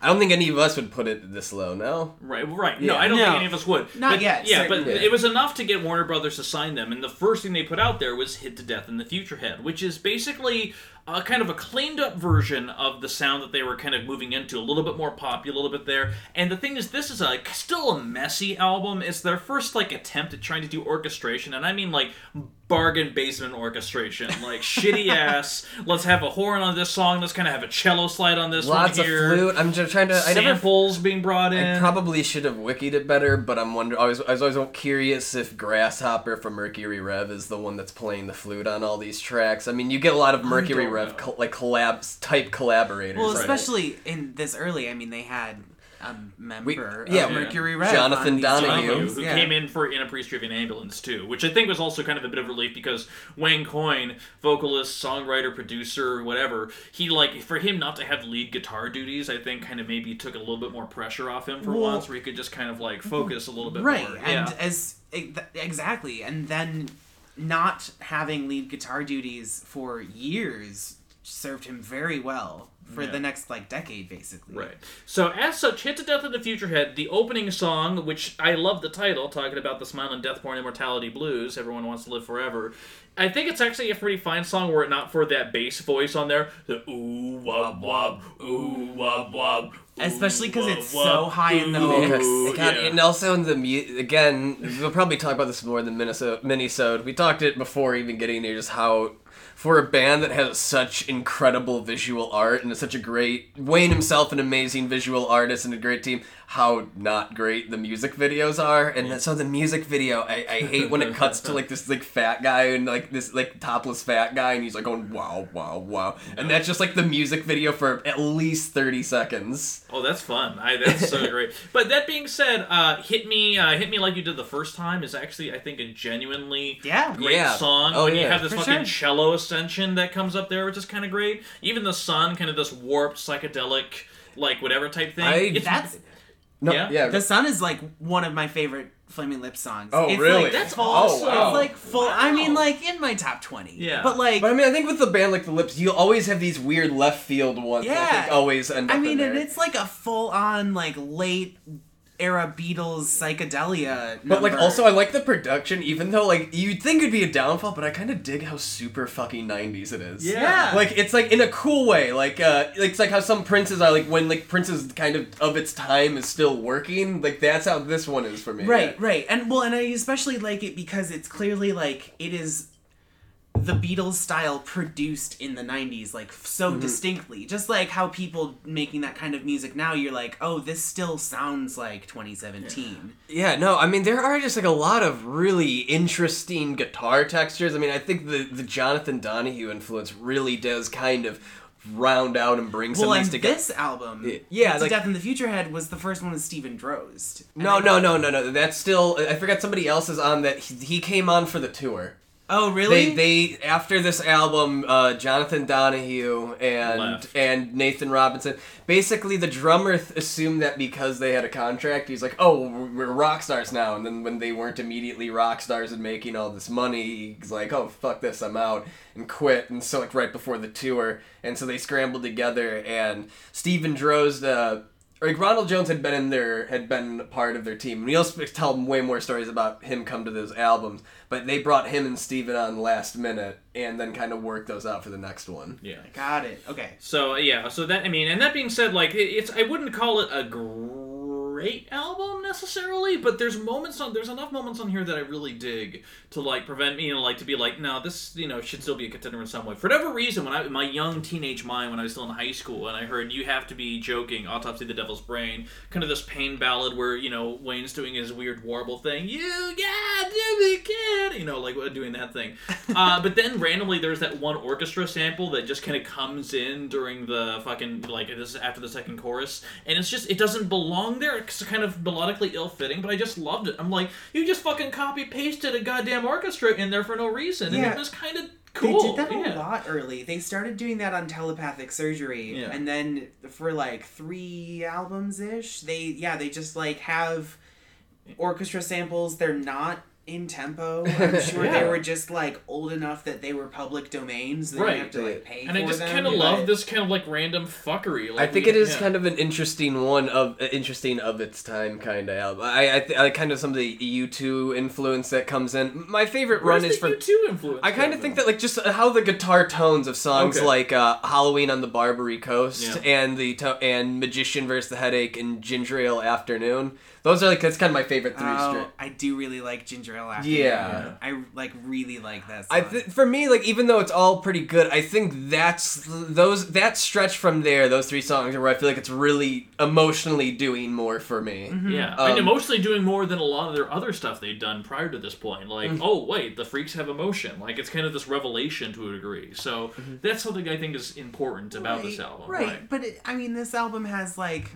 I don't think any of us would put it this low. No. Right, right. No, I don't No. think any of us would. Not But- yet, Yeah, but certainly. it was enough to get Warner Brothers to sign them, and the first thing they put out there was "Hit to Death in the Future Head," which is basically uh, kind of a cleaned up version of the sound that they were kind of moving into, a little bit more poppy, a little bit there. And the thing is, this is a still a messy album. It's their first like attempt at trying to do orchestration, and I mean like bargain basement orchestration, like shitty ass. Let's have a horn on this song. Let's kind of have a cello slide on this Lots one of flute. I'm just trying to. I never Samples being brought in. I probably should have wikied it better, but I'm wonder. I was, I was always curious if Grasshopper from Mercury Rev is the one that's playing the flute on all these tracks. I mean, you get a lot of Mercury don't Rev co- like collabs type collaborators. Well, right? especially in this early, I mean, they had a member yeah, of Mercury Rev, Jonathan on Donahue. Donahue, who Yeah. came in for in a priest driven ambulance too, which I think was also kind of a bit of relief because Wayne Coyne, vocalist, songwriter, producer, whatever, he like for him not to have lead guitar duties, I think kind of maybe took a little bit more pressure off him for Well- once, where he could just kind of like focus a little bit right more. and yeah. as exactly and then not having lead guitar duties for years served him very well for Yeah. the next like decade basically Right. So, as such, Hit to Death in the Future Head, the opening song, which I love the title, talking about the smile and death porn immortality blues, everyone wants to live forever. I think it's actually a pretty fine song were it not for that bass voice on there. The ooh wob wob, ooh wob wob. Especially 'cause because it's wob, so high in the ooh, mix. ooh, uh, God, yeah. and also in the mu- again, we'll probably talk about this more in the Minnesota minisode. We talked it before even getting there, just how for a band that has such incredible visual art and is such a great Wayne himself an amazing visual artist and a great team, how not great the music videos are. And that- so the music video, I, I hate when it cuts to like this like fat guy and like this like topless fat guy and he's like going wow wow wow, and that's just like the music video for at least thirty seconds. Oh, that's fun. I, that's so great. But that being said, uh, "Hit Me, uh, Hit Me Like You Did the First Time" is actually, I think, a genuinely Yeah. great Yeah. song. Oh, when you yeah. have this For fucking sure. cello ascension that comes up there, which is kind of great. Even the sun, kind of this warped psychedelic, like whatever type thing. I- It's- that's No, Yeah? yeah. the sun is like one of my favorite flaming lips songs Oh, it's really? like That's full, awesome. Oh, wow. it's like full i mean like in my top 20 Yeah. but like But I mean, I think with the band like the Lips, you always have these weird left field ones. that I Yeah. think always end up. I mean, in and it's like a full on like late era Beatles psychedelia. But like, also, I like the production, even though like you'd think it'd be a downfall, but I kind of dig how super fucking '90s it is. Yeah. Like it's like in a cool way, like uh, it's like how some Princes are like when like Prince's kind of of its time is still working. Like that's how this one is for me. right, right, and well, and I especially like it because it's clearly like it is the Beatles style produced in the 90s like so Mm-hmm. distinctly just like how people making that kind of music now you're like oh this still sounds like 2017 Yeah, no, I mean there are just like a lot of really interesting guitar textures. I mean, I think the the Jonathan Donahue influence really does kind of round out and bring some of these together. this album Yeah, like- death in the future head was the first one with Steven Drozd No, no, no, no, no. That's still. I forgot somebody else is on that. He, he came on for the tour. Oh really They they after this album, uh, Jonathan Donahue and Left. and Nathan Robinson. Basically, the drummer th- assumed that because they had a contract, he's like, "Oh, we're we're rock stars now." And then when they weren't immediately rock stars and making all this money, he's like, "Oh, fuck this, I'm out," and quit. And so like right before the tour, and so they scrambled together. And Steven Drozd. Like Ronald Jones had been in their had been part of their team. We'll sp- tell way more stories about him come to those albums, but they brought him and Steven on last minute and then kind of worked those out for the next one. yeah. got it okay So yeah, so that I mean, and that being said, like it, it's I wouldn't call it a great album necessarily, but there's moments on there's enough moments on here that I really dig to like prevent me, you know, like to be like, no, this you know should still be a contender in some way. For whatever reason, when I my young teenage mind, when I was still in high school, and I heard "You Have to Be Joking," "Autopsy of the Devil's Brain," kind of this pain ballad where you know Wayne's doing his weird warble thing, "You got to be kid," you know, like doing that thing. Uh, but then randomly there's that one orchestra sample that just kind of comes in during the fucking like this after the second chorus, and it's just it doesn't belong there. It's kind of melodically ill-fitting, but I just loved it. I'm like, you just fucking copy pasted a goddamn orchestra in there for no reason, and Yeah. it was kind of cool. They did that yeah. a lot early. They started doing that on telepathic surgery, Yeah. and then for like three albums ish, they yeah they just like have orchestra samples. They're not in tempo. I'm sure Yeah. they were just like old enough that they were public domains. They Right. didn't have to like pay And I just kind of love this kind of like random fuckery. I think we- it is yeah. kind of an interesting one of uh, interesting of its time kind of album. I I, th- I kind of some of the U two influence that comes in. My favorite Where's run is the from. U2 influence. I kind of think that like just how the guitar tones of songs Okay. like uh, Halloween on the Barbary Coast Yeah. and the to- and Magician versus the Headache and Ginger Ale Afternoon. Those are like that's kind of my favorite three. Oh, stri- I do really like Ginger Ale After. Yeah. I like really like that. Song. I th- for me like even though it's all pretty good, I think that's those that stretch from there. Those three songs are where I feel like it's really emotionally doing more for me. Yeah, Um, and emotionally doing more than a lot of their other stuff they'd done prior to this point. Like, Mm-hmm. oh wait, the freaks have emotion. Like it's kind of this revelation to a degree. So Mm-hmm. that's something I think is important about right, this album. Right, but it, I mean, this album has like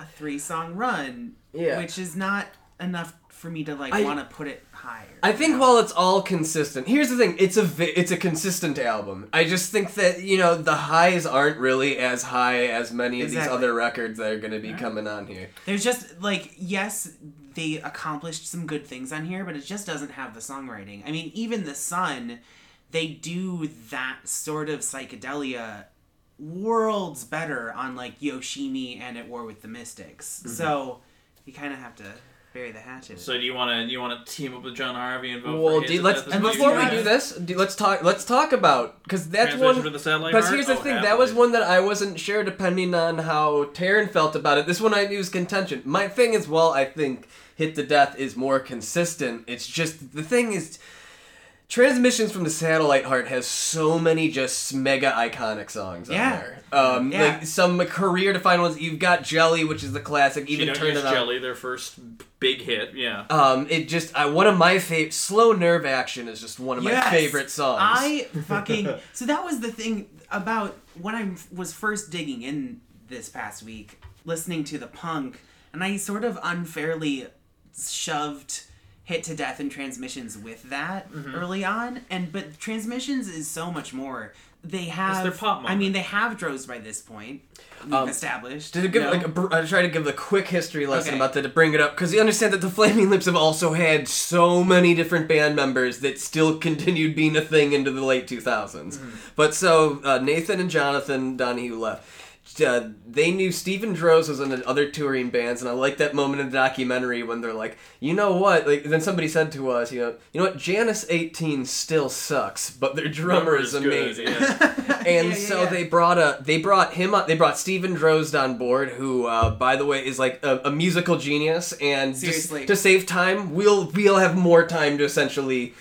a three song run, Yeah. which is not enough for me to like want to put it higher. I think while it's all consistent, here's the thing: it's a vi- it's a consistent album. I just think that you know the highs aren't really as high as many of these other records that are going to be coming on here. There's just like yes, they accomplished some good things on here, but it just doesn't have the songwriting. I mean, even the Sun, they do that sort of psychedelia worlds better on like Yoshimi and At War with the Mystics. Mm-hmm. So you kind of have to bury the hatchet. So do you want to you want to team up with Jon Harvey and vote Well, for his do, and let's and before we do this, do, let's talk. Let's talk about because that's one. for the satellite But art? here's the Oh, thing: that was one that I wasn't sure, depending on how Taran felt about it. This one I knew was contention. My thing is, well, I think "Hit to Death" is more consistent. It's just the thing is. Transmissions from the Satellite Heart has so many just mega iconic songs Yeah. on there. Um, Yeah. Like some career defining ones. You've got Jelly, which is the classic. Even Don't Turn It On. Jelly, their first big hit. Yeah. Um, it just I, one of my favorite. Slow Nerve Action is just one of my favorite songs. I fucking so that was the thing about when I was first digging in this past week, listening to the punk, and I sort of unfairly shoved hit to death and transmissions with that Mm-hmm. early on and but transmissions is so much more they have their pop i mean they have droves by this point Um, established To give no? like a, I try to give the quick history lesson Okay. about that to bring it up because you understand that the Flaming Lips have also had so many different band members that still continued being a thing into the late 2000s. Mm-hmm. But so uh, Nathan and Jonathan Donahue left. Uh, they knew Steven Drozd was in other touring bands, and I like that moment in the documentary when they're like, you know what? Like then somebody said to us, you know, you know what? Janice 18 still sucks, but their drummer is good, amazing. yeah. and Yeah, yeah, so yeah. they brought a they brought him up they brought Steven Drozd on board who uh, by the way is like a, a musical genius and just Seriously. to save time we'll we'll have more time to essentially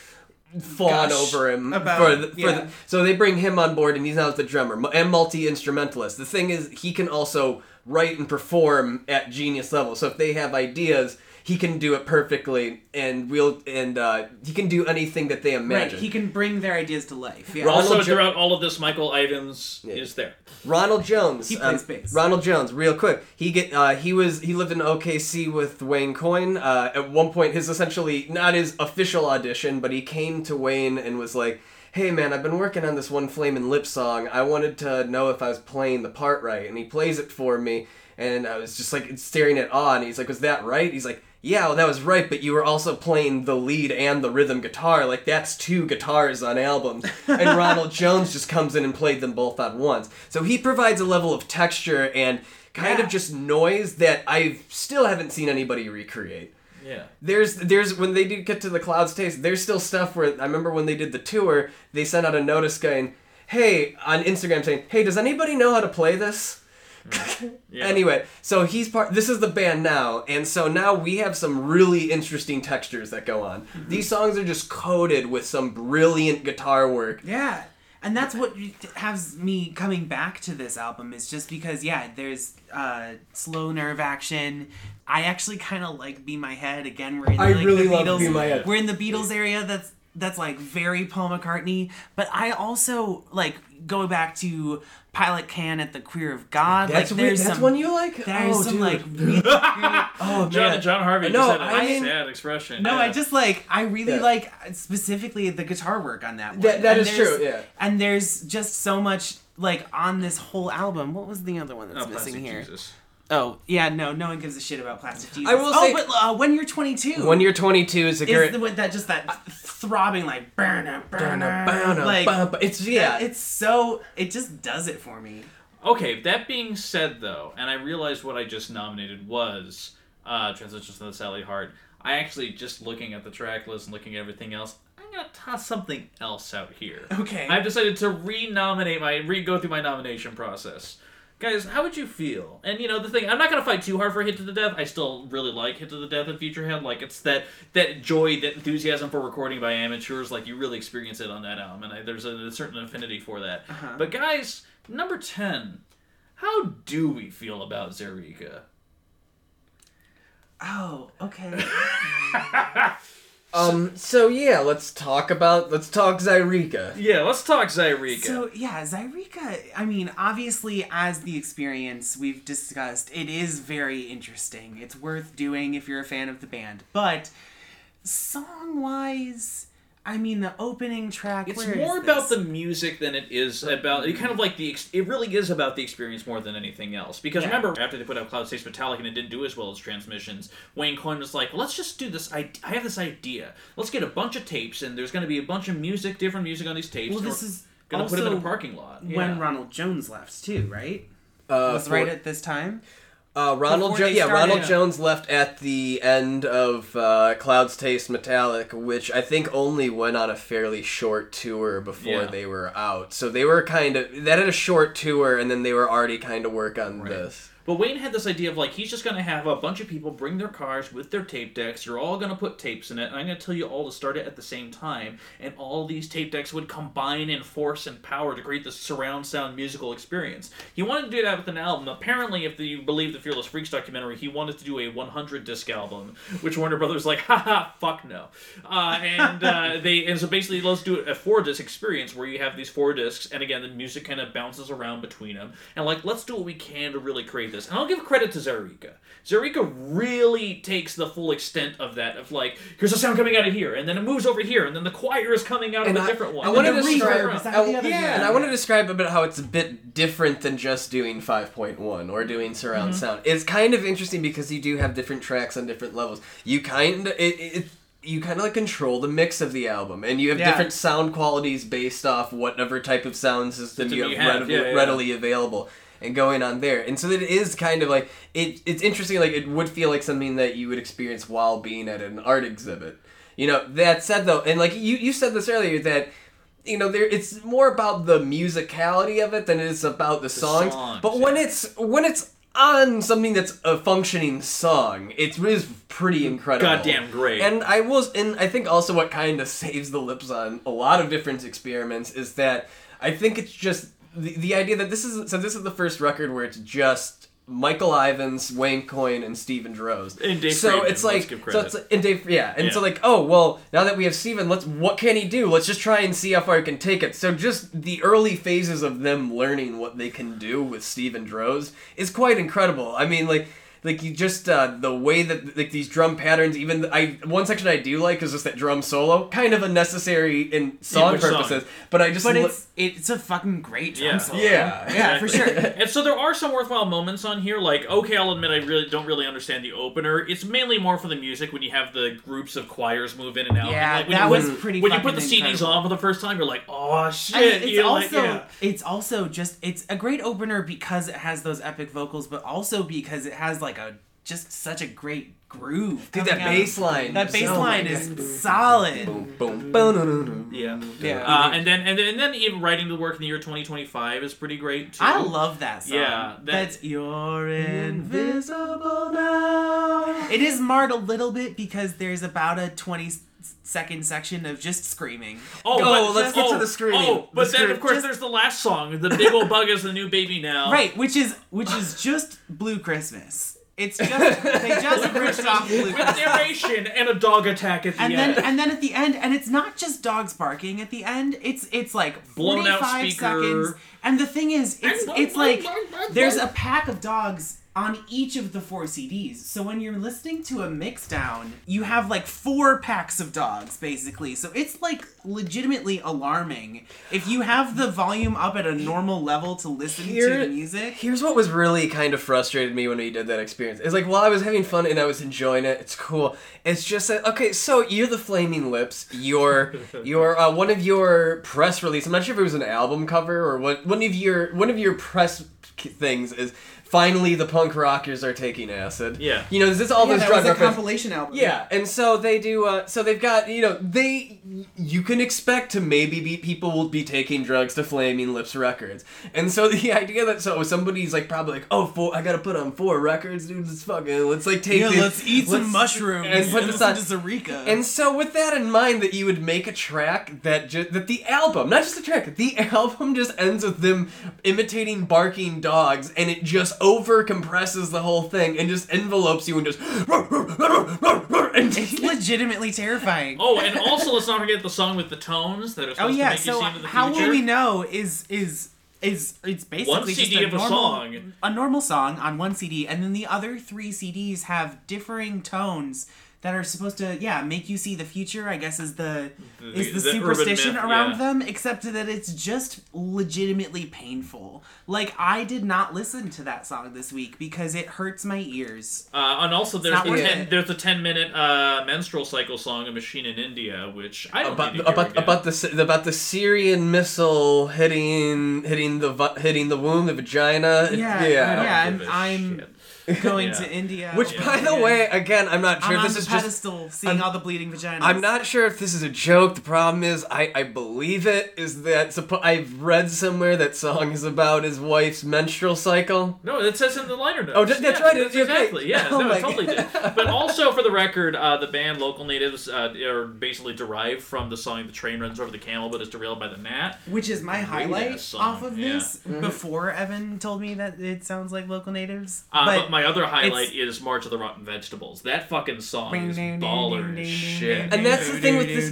fawn Gush over him about- for the, for yeah. the, so they bring him on board and he's now the drummer and multi instrumentalist the thing is he can also write and perform at genius level. So if they have ideas he can do it perfectly and we'll and uh, he can do anything that they right imagine he can bring their ideas to life yeah Ronald also, Jo- throughout all of this, Michael Ivins is there. Ronald Jones. He plays bass. Ronald Jones, real quick. He get uh, he was he lived in OKC with Wayne Coyne. Uh, at one point, his essentially not his official audition, but he came to Wayne and was like, "Hey man, I've been working on this one flame Flamin' Lip song. I wanted to know if I was playing the part right." And he plays it for me, and I was just like staring at awe. And he's like, "Was that right?" He's like. Yeah, well, that was right, but you were also playing the lead and the rhythm guitar. Like, that's two guitars on albums. And Ronald Jones just comes in and played them both at once. So he provides a level of texture and kind Yeah. of just noise that I still haven't seen anybody recreate. Yeah. There's there's when they do get to the Clouds Taste, there's still stuff where I remember when they did the tour, they sent out a notice going, "Hey," on Instagram saying, "Hey, does anybody know how to play this?" Yeah. Anyway, so he's part. This is the band now, and so now we have some really interesting textures that go on. These songs are just coated with some brilliant guitar work. Yeah. And that's what has me coming back to this album is just because yeah, there's uh, slow nerve action. I actually kind of like "Be My Head" again. We're in I like, really the love Beatles. Be My Head. We're in the Beatles area. That's that's like very Paul McCartney. But I also like go back to Pilot Can at the Queer of God. That's like weird. there's That's some one you like. there's oh, some dude. like really oh Jon, man. Jon Harvey No, just had a I mean- sad expression. No, yeah. I just like I really Yeah. like specifically the guitar work on that one. That- that And there's- true, yeah. And there's just so much like on this whole album. What was the other one that's Oh, missing here? Jesus. Oh yeah, no, no one gives a shit about plastic Jesus. I will oh, say- but uh, when you're 22, When you're 22 is a is great. the, that just that throbbing like burner, burner, Bow-na, like bow-na. It's yeah. it's so it just does it for me. Okay, that being said, though, and I realized what I just nominated was uh, Transitions to the Sally Hart. I actually, just looking at the track list and looking at everything else, I'm going to toss something else out here. Okay. I've decided to re-nominate my, re-go through my nomination process. Guys, how would you feel? And you know the thing, I'm not gonna fight too hard for Hit to the Death. I still really like Hit to the Death and Futurehead. Like it's that that joy, that enthusiasm for recording by amateurs. Like you really experience it on that album, and I, there's a, a certain affinity for that. Uh-huh. But guys, number ten, how do we feel about Zaireeka? Oh, okay. Hmm. Um. So yeah, let's talk about let's talk Zaireeka. Yeah, let's talk Zaireeka. So yeah, Zaireeka. I mean, obviously, as the experience we've discussed, it is very interesting. It's worth doing if you're a fan of the band. But song-wise, I mean, the opening track. It's where is more about this? the music than it is about. It kind of like the. It really is about the experience more than anything else. Because Yeah. remember, after they put out Cloud States Metallic and it didn't do as well as Transmissions, Wayne Coyne was like, "Let's just do this. I, I have this idea. Let's get a bunch of tapes, and there's going to be a bunch of music, different music on these tapes. Well, and this we're is gonna put them in a parking lot." when Yeah. Ronald Jones left too, right? Uh, Was for- right at this time. Uh, Ronald Jones, yeah, Ronald. Jones left at the end of uh, Clouds Taste Metallic, which I think only went on a fairly short tour before Yeah. they were out. So they were kind of that had a short tour, and then they were already kind of work on this. But Wayne had this idea of like he's just gonna have a bunch of people bring their cars with their tape decks. You're all gonna put tapes in it, and I'm gonna tell you all to start it at the same time. And all these tape decks would combine in force and power to create this surround sound musical experience. He wanted to do that with an album. Apparently, if you believe the Fearless Freaks documentary, he wanted to do a 100 disc album, which Warner Brothers like, haha, fuck no. Uh, and uh, they and so basically let's do a four disc experience where you have these four discs, and again the music kind of bounces around between them, and like let's do what we can to really create this. And I'll give credit to Zaireeka. Zaireeka really takes the full extent of that. Of like, here's a sound coming out of here, and then it moves over here, and then the choir is coming out And of a I- different one. I and wanted then to describe- around. is I- yeah, yeah. and I want to describe a bit how it's a bit different than just doing 5.1 or doing surround Mm-hmm. sound. It's kind of interesting because you do have different tracks on different levels. You kind of it, it you kind of like control the mix of the album, and you have Yeah. different sound qualities based off whatever type of sound system System you have, you have, readily, yeah, yeah. readily available. And going on there, and so that it is kind of like it. It's interesting. Like it would feel like something that you would experience while being at an art exhibit. You know. That said, though, and like you, you said this earlier that you know there it's more about the musicality of it than it is about the, songs. songs, But when it's when it's on something that's a functioning song, it is pretty incredible. Goddamn great. And I was and I think also what kind of saves the lips on a lot of different experiments is that I think it's just the, the idea that this is so this is the first record where it's just Michael Ivins, Wayne Coyne, and Steven Drozd. And Dave so Fridmann, it's like so it's and Dave yeah and so like oh well now that we have Steven let's what can he do? Let's just try and see how far he can take it. So just the early phases of them learning what they can do with Steven Drozd is quite incredible. I mean like like you just uh, the way that like these drum patterns even I one section I do like is just that drum solo kind of unnecessary in song which song? purposes but I just But lo- it's it's a fucking great drum Yeah. solo. Yeah. yeah, for sure. and so there are some worthwhile moments on here. Like, okay, I'll admit I really don't really understand the opener. It's mainly more for the music when you have the groups of choirs move in and out. Yeah, and like, when that you, was when- pretty When you put the fucking CDs on for the first time, you're like, oh shit! And it's You're like, also yeah. it's also just it's a great opener because it has those epic vocals, but also because it has like a just such a great groove. Dude, that out. bass line That is- bass oh line God. is solid. boom boom boom Yeah. Yeah. Uh, and then and then, and then even writing the work in the year 2025 is pretty great too. I love that song. Yeah, that- that's you're invisible now. It is marred a little bit because there's about a twenty second section of just screaming. Oh, Oh, but, let's get to oh, the screaming. Oh, but The then scream- of course just- there's the last song, "The Big Old Bug is the New Baby Now." Right, which is which is just Blue Christmas. It's just they just ripped off Blue With narration and a dog attack at the And end. then and then at the end, and it's not just dogs barking at the end. It's it's like Blown out 45 speaker. seconds. And the thing is, it's it's like there's a pack of dogs on each of the four CDs. So when you're listening to a mixdown, you have like four packs of dogs basically. So it's like legitimately alarming. If you have the volume up at a normal level to listen to Here- the music, Here's what was really kind of frustrated me when we did that experience. It's like while I was having fun and I was enjoying it, it's cool. It's just that okay, so you're the Flaming Lips. Your your uh, one of your press release. I'm not sure if it was an album cover or what. One of your one of your press things is finally the punk rockers are taking acid. Yeah. You know, this is all yeah, this that drug was a reference. compilation album. Yeah, and so they do. Uh, so they've got you know they. You can expect to maybe be people will be taking drugs to Flaming Lips Records, and so the idea that so somebody's like probably like oh four I gotta put on four records, dude. Let's fucking let's like take Yeah, this- let's eat some let's- mushrooms and and put this on. to Zaireeka. And so, with that in mind, that you would make a track that just that the album, not just the track, the album just ends with them imitating barking dogs, and it just over compresses the whole thing and just envelopes you and just and it's legitimately terrifying. Oh, and also let's not forget the song with the tones that are Oh supposed yeah, to make you so see into the how future. will we know is is is it's basically One just a of a normal, song. a normal song on one CD, and then the other three CDs have differing tones that are supposed to yeah make you see the future. I guess is the, is the, the superstition myth, around yeah. them, except that it's just legitimately painful. Like I did not listen to that song this week because it hurts my ears. Uh, and also, there's not the ten, it. there's a ten minute uh, menstrual cycle song, "A Machine in India," which I don't about need to hear about again. about the about the Syrian missile hitting hitting the hitting the womb, the vagina. It- Yeah, yeah. yeah. I don't give a I'm- shit. Going Yeah. to India, Which, Yeah. by the way, again, I'm not sure. I'm sure. on This the is just pedestal, seeing I'm- all the bleeding vaginas. I'm not sure if this is a joke. The problem is, I, I believe it is that suppo- I've read somewhere that song is about his wife's menstrual cycle. No, it says in the liner notes. Oh, that- that's right, That's it's okay. exactly. Yeah, Oh no, my it totally did. But also, for the record, uh, the band Local Natives uh, are basically derived from the song "The Train Runs Over the Camel, but is derailed by the gnat." Which is my Great highlight off of yeah. this. Before Evan told me that it sounds like local natives, Uh, but, but my other highlight is March of the Rotten Vegetables. That fucking song is baller as shit. And that's the thing with this-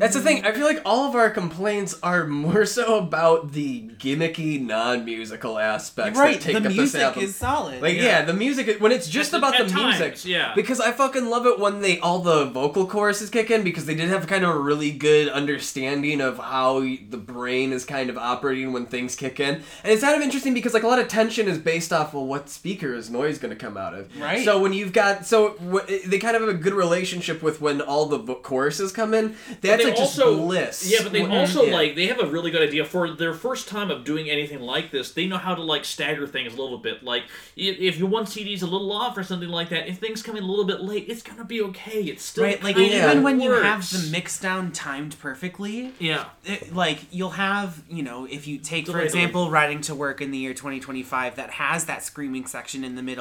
That's the thing. I feel like all of our complaints are more so about the gimmicky, non-musical aspects right. that take The up this music album. is solid. Like yeah. the music when it's just At- about at the music. times, yeah. Because I fucking love it when they all the vocal choruses kick in because they did have kind of a really good understanding of how the brain is kind of operating when things kick in. And it's kind of interesting because like a lot of tension is based off well what speaker is noise going to come out of. Right. So when you've got so w- they kind of have a good relationship with when all the vo- choruses come in. That's they like just also bliss. Yeah, but they When- also yeah. like they have a really good idea for their first time of doing anything like this. They know how to like stagger things a little bit. Like if, if your one CD's a little off or something like that, if things come in a little bit late, it's gonna be okay. It's still right. Like kinda Yeah. even when you have the mix down timed perfectly, yeah. it, like you'll have you know if you take for example riding to work in the year 2025 that has that screaming section in the middle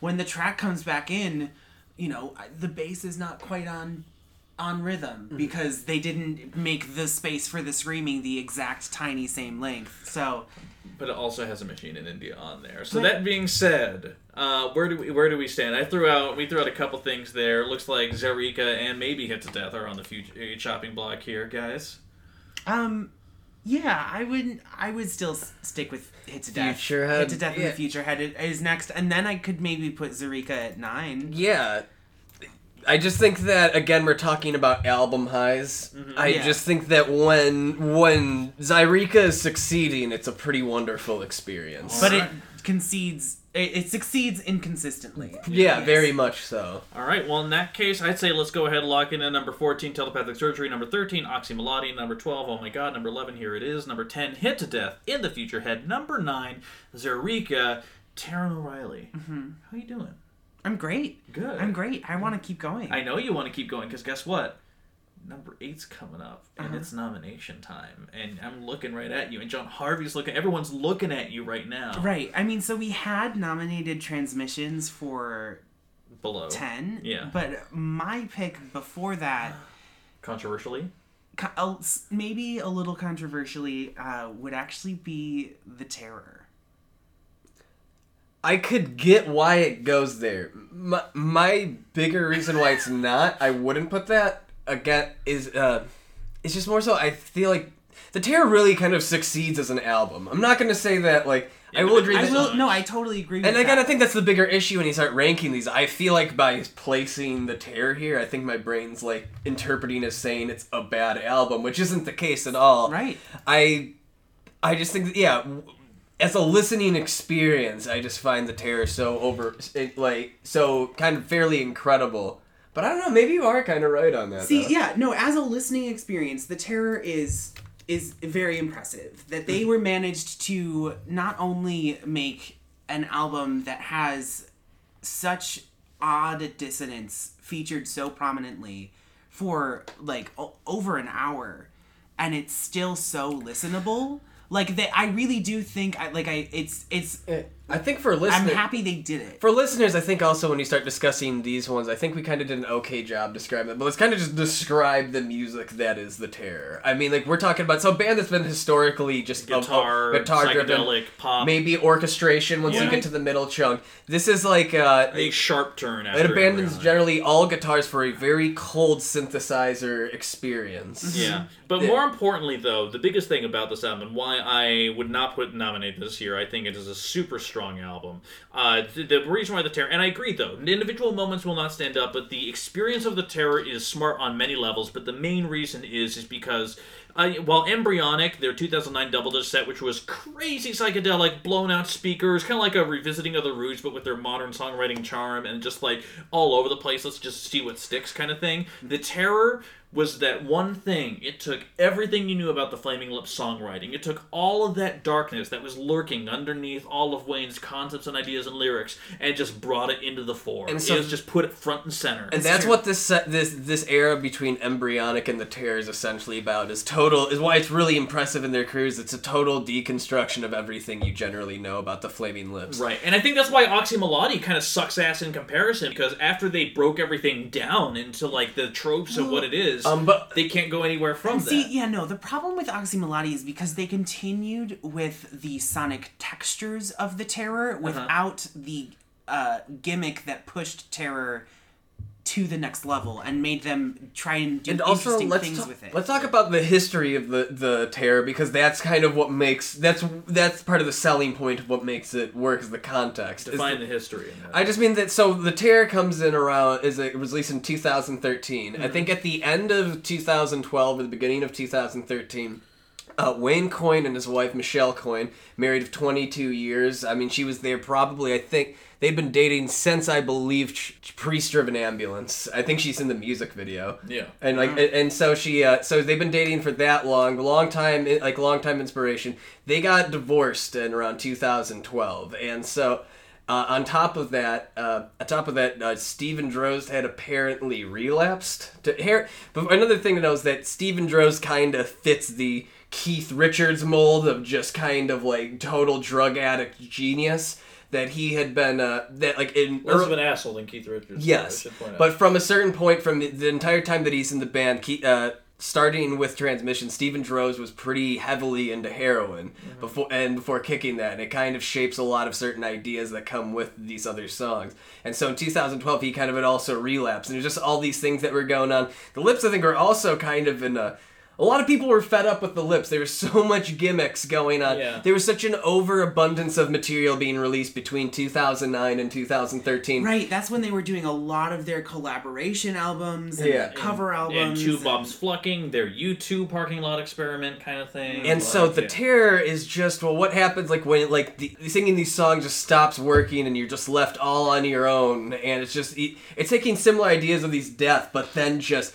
when the track comes back in you know the bass is not quite on on rhythm Mm-hmm. because they didn't make the space for the screaming the exact tiny same length so But it also has a machine in India on there. So that being said, uh, where do we where do we stand? I threw out we threw out a couple things there. Looks like Zaireeka and maybe Hit to Death are on the future chopping block here, guys. um yeah i would i would still stick with hit to death Future hit to death in the future head is next and then i could maybe put Zaireeka at nine Yeah. I just think that again we're talking about album highs. Mm-hmm. I Yeah. just think that when when Zaireeka is succeeding, it's a pretty wonderful experience. but it concedes it, it succeeds inconsistently yeah, Yes. very much so. All right. Well, in that case, I'd say let's go ahead and lock in at number 14, telepathic surgery. Number 13, Oczy Mlody. Number 12, oh my god. Number 11, hear it is. Number 10, hit to death in the future head. Number 9, Zaireeka, Taran O'Reilly. Mm-hmm. How you doing? i'm great Good. i'm great i want to keep going I know you want to keep going because guess what? Number eight's coming up, and Uh-huh. it's nomination time, and I'm looking right at you, and Jon Harvey's looking. Everyone's looking at you right now. right i mean so we had nominated transmissions for Below 10 Yeah. but my pick before that Controversially, co- maybe a little controversially uh, would actually be the terror I could get why it goes there. My, my bigger reason why it's not, I wouldn't put that again is uh, it's just more so I feel like the Terror really kind of succeeds as an album. I'm not gonna say that like I will agree I that. will. No, I totally agree. With and again, that. I think that's the bigger issue when you start ranking these. I feel like by placing the Terror here, I think my brain's like interpreting as saying it's a bad album, which isn't the case at all. Right. I, I just think that yeah, as a listening experience, I just find the Terror so over, like so kind of fairly incredible. But I don't know. Maybe you are kind of right on that. See, though. yeah, no, as a listening experience, the terror is is very impressive. That they were managed to not only make an album that has such odd dissonance featured so prominently for like o- over an hour and it's still so listenable. Like that I really do think I like I it's it's I think for listeners, I'm happy they did it. For listeners, I think also when you start discussing these ones, I think we kind of did an okay job describing it. But let's kind of just describe the music that is the terror. I mean, like we're talking about so a band that's been historically just a- a Guitar, guitar driven, psychedelic, pop. maybe orchestration once you get to the middle chunk. This is like uh, a sharp turn. After it abandons Embryonic. generally all guitars for a very cold synthesizer experience. Yeah, but Yeah. more importantly, though, the biggest thing about this album and why I would not put nominate this year, I think it is a super strong album. Uh, the, the reason why the terror, and I agree though, individual moments will not stand up, but the experience of the terror is smart on many levels. But the main reason is is because. Uh, while Embryonic, their 2009 double disc set, which was crazy psychedelic, blown out speakers, kind of like a revisiting of the Roots, but with their modern songwriting charm and just like all over the place, let's just see what sticks kind of thing. The Terror was that one thing. It took everything you knew about the Flaming Lips songwriting. It took all of that darkness that was lurking underneath all of Wayne's concepts and ideas and lyrics, and just brought it into the fore. And And so- so, it was just put it front and center. And that's what this this this era between embryonic and the terror is essentially about. Is total is why it's really impressive in their careers. It's a total deconstruction of everything you generally know about the Flaming Lips. Right, and I think that's why Oczy Mlody kind of sucks ass in comparison because after they broke everything down into like the tropes of what it is, Um, but they can't go anywhere from See, that. yeah, no. The problem with Oczy Mlody is because they continued with the sonic textures of the terror Uh-huh. without the uh, gimmick that pushed terror to the next level and made them try and do and also interesting let's things talk, with it. let's talk about the history of the the terror because that's kind of what makes that's that's part of the selling point of what makes it work is the context. is Define the- the history. I just mean that so the Terror comes in around is it was released in 2013. I think at the end of 2012 or the beginning of 2013. Uh, Wayne Coyne and his wife Michelle Coyne, married of 22 years. I mean, she was there probably. I think they've been dating since I believe Ch- Priest-driven ambulance. I think she's in the music video. Yeah. And like, and, and so she, uh, so they've been dating for that long, long time, like long time inspiration. They got divorced in around 2012, and so. Uh, on top of that, uh, on top of that, uh, Steven Drozd had apparently relapsed to hair. But another thing to know is that Steven Drozd kind of fits the Keith Richards mold of just kind of like total drug addict genius. That he had been, uh, that like in Less ear- of an asshole than Keith Richards. Yes, I point out. but from a certain point, from the, entire time that he's in the band, Ke- uh, starting with Transmission, Steven Drozd was pretty heavily into heroin before and before kicking that, and it kind of shapes a lot of certain ideas that come with these other songs. And so in 2012, he kind of had also relapsed, and there's just all these things that were going on. The Lips, I think, are also kind of in a. A lot of people were fed up with the lips. There was so much gimmicks going on. Yeah. There was such an overabundance of material being released between 2009 and 2013. right, that's when they were doing a lot of their collaboration albums and Yeah. cover and albums. Two Bobs Flucking, their U2 parking lot experiment kind of thing. And so the yeah. terror is just well, what happens like when like the, singing these songs just stops working and you're just left all on your own, and it's just it's taking similar ideas of these death, but then just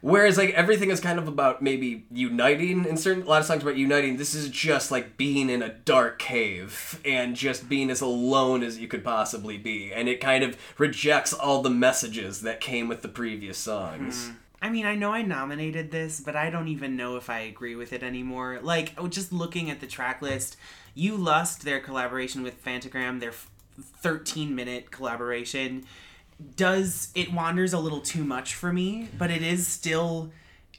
whereas like everything is kind of about maybe uniting in certain a lot of songs about uniting. This is just like being in a dark cave and just being as alone as you could possibly be, and it kind of rejects all the messages that came with the previous songs. Hmm. I mean, I know I nominated this, but I don't even know if I agree with it anymore. Like, oh, just looking at the track list, You Lust, their collaboration with Phantogram, their 13 minute collaboration, does it wanders a little too much for me, but it is still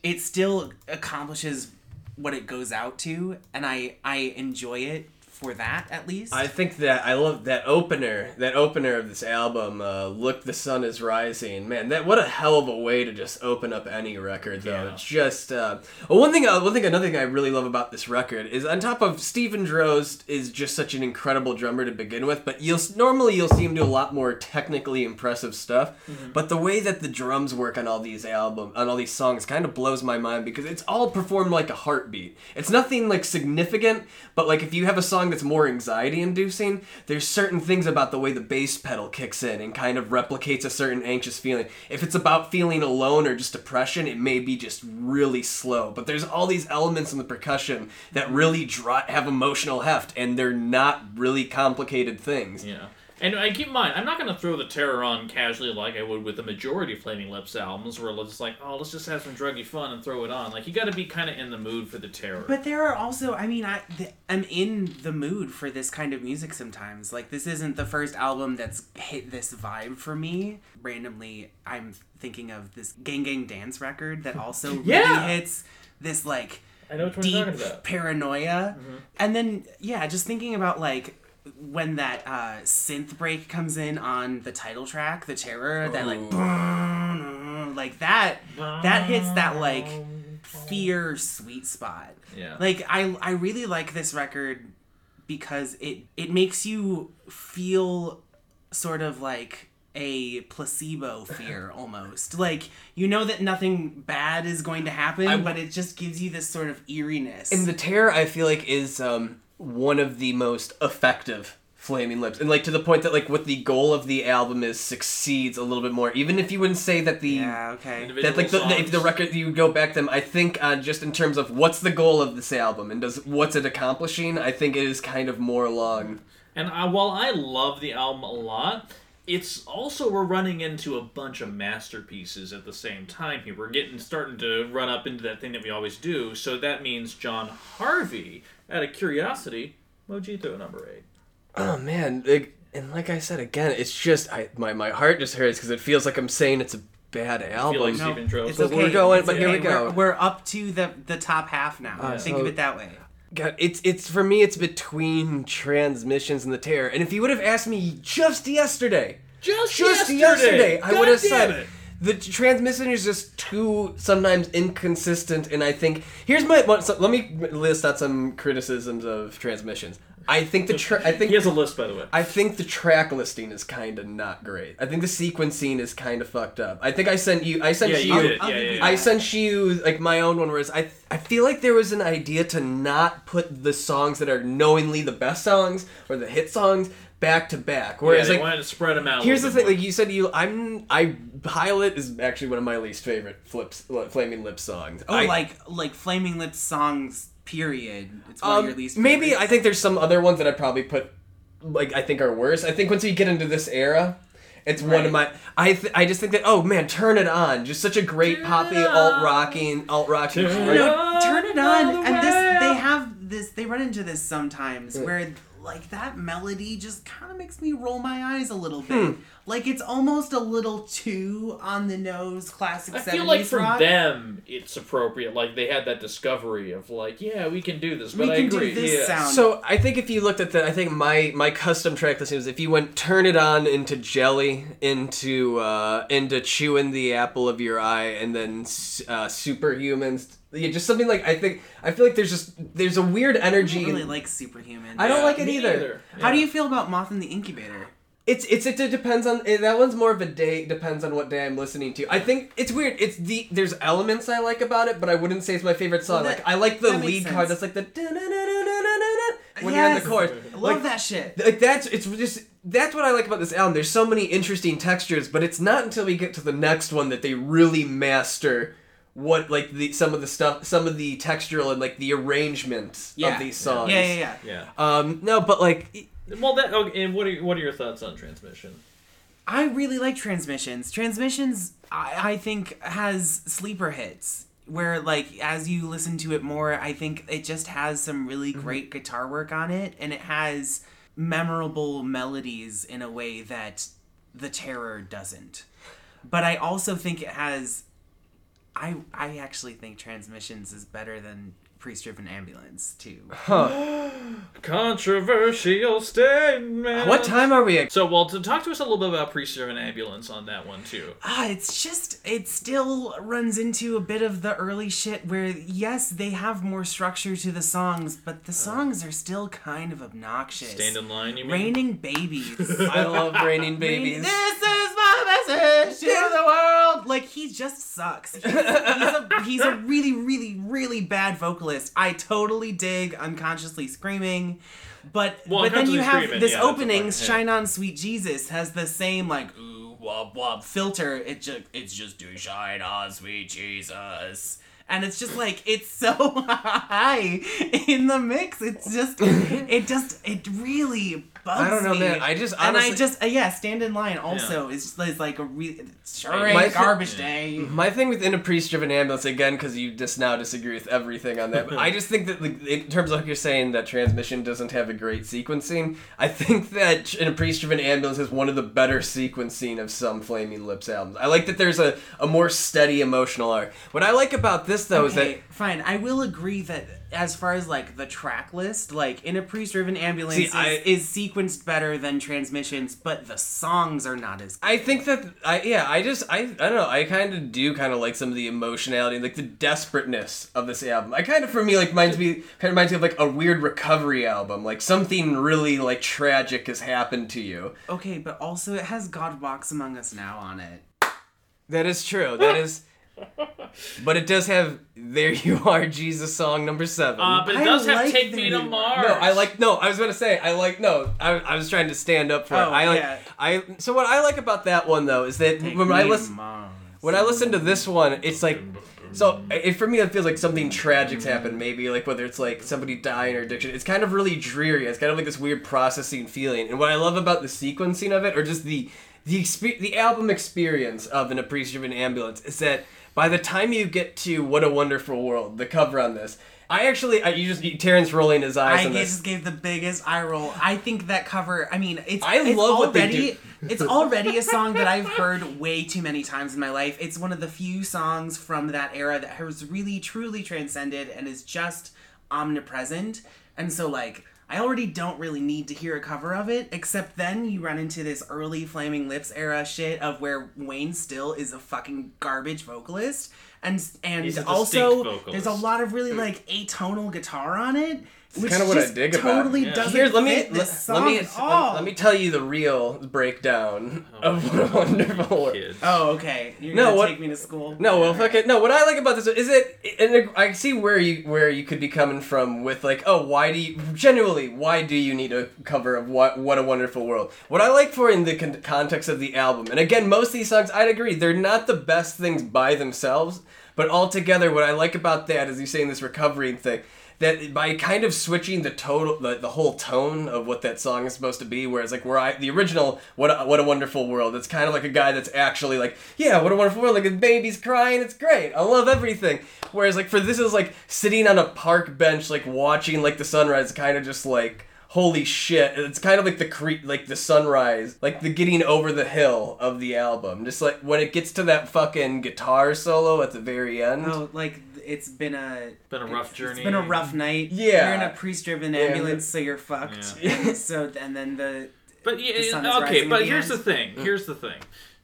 it still accomplishes what it goes out to and I I enjoy it for that at least. I think that I love that opener. That opener of this album, uh, "Look, the Sun Is Rising." Man, that what a hell of a way to just open up any record. Though Yeah. just uh, well, one thing. Uh, one thing. Another thing I really love about this record is on top of Steven Drozd is just such an incredible drummer to begin with. But you'll normally you'll see him do a lot more technically impressive stuff. But the way that the drums work on all these album on all these songs kind of blows my mind because it's all performed like a heartbeat. It's nothing like significant, but like if you have a song that's more anxiety inducing, there's certain things about the way the bass pedal kicks in and kind of replicates a certain anxious feeling. If it's about feeling alone or just depression, it may be just really slow. But there's all these elements in the percussion that really dri have emotional heft and they're not really complicated things. Yeah. And I keep in mind, I'm not going to throw the terror on casually like I would with the majority of Flaming Lips albums, where it's like, oh, let's just have some druggy fun and throw it on. Like, you got to be kind of in the mood for the terror. But there are also, I mean, I th- I'm in the mood for this kind of music sometimes. Like this isn't the first album that's hit this vibe for me. Randomly, I'm thinking of this Gang Gang Dance record that also really Yeah! hits this like I know what deep you're talking about. paranoia. Mm-hmm. And then yeah, just thinking about like when that uh, synth break comes in on the title track, the terror, that like like that that hits that like fear sweet spot. Yeah. Like I I really like this record because it it makes you feel sort of like a placebo fear almost. Like you know that nothing bad is going to happen, I- but it just gives you this sort of eeriness. And the terror, I feel like, is um, one of the most effective Flaming Lips, and like to the point that like what the goal of the album is succeeds a little bit more. Even if you wouldn't say that the yeah, okay. Individual that like the, the, if the record you go back them, I think uh, just in terms of what's the goal of this album and does what's it accomplishing, I think it is kind of more along. And I, while I love the album a lot, it's also we're running into a bunch of masterpieces at the same time here. We're getting starting to run up into that thing that we always do. So that means Jon Harvey, out of curiosity, Mojito number eight. Oh man, like, and like I said again, it's just I my my heart just hurts because it feels like I'm saying it's a bad album. like No, Stephen it's But okay. we're going- it's but here we go. We're, we're up to the the top half now. Uh, Think so- of it that way. God, it's it's for me. It's between transmissions and the terror. And if you would have asked me just yesterday, Just, just yesterday, yesterday, I would have said it. the transmission is just too sometimes inconsistent. And I think here's my so let me list out some criticisms of transmissions. I think the tra- I think He has a list, by the way. I think the track listing is kind of not great. I think the sequencing is kind of fucked up. I think I sent you. I sent Yeah, you. you did. I'll Yeah, yeah, yeah. I sent you like my own one, whereas I I feel like there was an idea to not put the songs that are knowingly the best songs or the hit songs back to back. yeah, Whereas they like wanted to spread them out. a here's the thing, bit like you said, you I'm I Pilot is actually one of my least favorite flips Flaming Lip songs. Oh, I- like like Flaming Lips songs. Period. It's one of um, your least. maybe favorites. I think there's some other ones that I probably put like I think are worse. I think once you get into this era, it's one of my I th- I just think that oh man, turn it on, just such a great Turn poppy alt on. rocking alt rocking. Turn it on turn it on, and this they have this. They run into this sometimes where like that melody just kind of makes me roll my eyes a little bit. Like it's almost a little too on the nose classic. I 70s feel like for rock. them, it's appropriate. Like they had that discovery of like, yeah, we can do this. But We I can do agree. this yeah. sound. So I think if you looked at the, I think my my custom track listing is if you went turn it on into jelly, into uh, into chewing the apple of your eye, and then uh, superhumans. Yeah, just something like I think I feel like there's just there's a weird I energy. don't really like Superhuman. I don't Yeah, like it me either. neither. How do you feel about Moth in the Incubator? It's it's it depends on that one's more of a day depends on what day I'm listening to. I think it's weird. It's the there's elements I like about it, but I wouldn't say it's my favorite song. Well, that- like I like the lead sense. card that's like the when you're in the chorus. I love Like, that shit. like that's it's just that's what I like about this album. There's so many interesting textures, but it's not until we get to the next one that they really master what like the some of the stuff, some of the textural and like the arrangement Yeah. of these songs. Yeah, yeah, yeah. Yeah. Um, no, but like Well, that. Okay, and what are what are your thoughts on transmission? I really like transmissions. Transmissions, I, I think, has sleeper hits where, like, as you listen to it more, I think it just has some really great guitar work on it, and it has memorable melodies in a way that the Terror doesn't. But I also think it has. I I actually think Transmissions is better than Priest Driven Ambulance too. Controversial statement. What time are we at? So, well, to talk to us a little bit about Priest Driven Ambulance on that one too. Ah, it's just it still runs into a bit of the early shit where yes, they have more structure to the songs, but the songs are still kind of obnoxious. Stand in line, you mean? Raining babies. I love raining babies. This is my message to the world. Like he just sucks. He's, he's a he's a really really really bad vocalist. I totally dig unconsciously screaming, but Well, but then you have this yeah, opening. "Shine On, Sweet Jesus," has the same like ooh wob wob filter. It just it's just do shine on, sweet Jesus. And it's just like it's so high in the mix. It's just it just it really bugs I don't know, me. man. I just and I just uh, yeah, stand in line. Also, is is like a real sure My ain't thi- garbage day. My thing with in a priest-driven ambulance again, because you just now disagree with everything on that. But I just think that, like, in terms of like you're saying that transmission doesn't have a great sequencing. I think that in a priest-driven ambulance is one of the better sequencing of some Flaming Lips albums. I like that there's a, a more steady emotional arc. What I like about this though is that fine. I will agree that as far as like the track list, like in a priest-driven ambulance See, is, I- is sequenced better than transmissions, but the songs are not as. I think that I yeah I just I I don't know I kind of do kind of like some of the emotionality like the desperateness of this album. I kind of for me like reminds me kind of reminds me of like a weird recovery album like something really like tragic has happened to you. Okay, but also it has God Walks Among Us Now on it. That is true. That is. But it does have "There You Are" Jesus song number seven. Uh, but it I does have like "Take Me to Mars." no, I like no. I was gonna say I like no. I, I was trying to stand up for it. Oh, I like yeah. I. So what I like about that one though is that when I listen when I listen to this one, it's like so it, for me it feels like something tragic's happened. Maybe like whether it's like somebody dying or addiction. It's kind of really dreary. It's kind of like this weird processing feeling. And what I love about the sequencing of it, or just the the expe- the album experience of a priest driven ambulance, is that by the time you get to "What a Wonderful World," the cover on this. I actually, I, you just Taran's rolling his eyes I just gave the biggest eye roll. I think that cover. I mean, it's. I it's love what they already, do. it's already a song that I've heard way too many times in my life. It's one of the few songs from that era that has really, truly transcended and is just omnipresent. And so, like, I already don't really need to hear a cover of it. Except then you run into this early Flaming Lips era shit of where Wayne still is a fucking garbage vocalist. And and He's a distinct also vocalist. there's a lot of really hmm. like atonal guitar on it. Which kinda what I just dig about it. totally Yeah. doesn't Here, let me fit let, this let me at let, all. let me tell you the real breakdown Oh of what a wonderful world. Kids. Oh, okay. You're No, gonna what- take me to school. No, well, fuck it. No, what I like about this is it, and I see where you where you could be coming from with like, oh, why do you genuinely why do you need a cover of what what a wonderful world? What I like for in the con- context of the album, and again, most of these songs, I'd agree, they're not the best things by themselves, but altogether, what I like about that is you saying this recovery thing. That by kind of switching the total, the, the whole tone of what that song is supposed to be, whereas like where I the original, what a, what a wonderful world, it's kind of like a guy that's actually like, yeah, what a wonderful world, like a baby's crying, it's great, I love everything. Whereas like for this is like sitting on a park bench, like watching like the sunrise, kind of just like holy shit it's kind of like the cre- like the sunrise like the getting over the hill of the album just like when it gets to that fucking guitar solo at the very end Oh, like it's been a Been a rough it's- journey. It's been a rough night. Yeah. You're in a priest-driven Yeah. ambulance, so you're fucked. Yeah. And so and then the But The sun is yeah, okay, but the here's the thing. Here's the thing.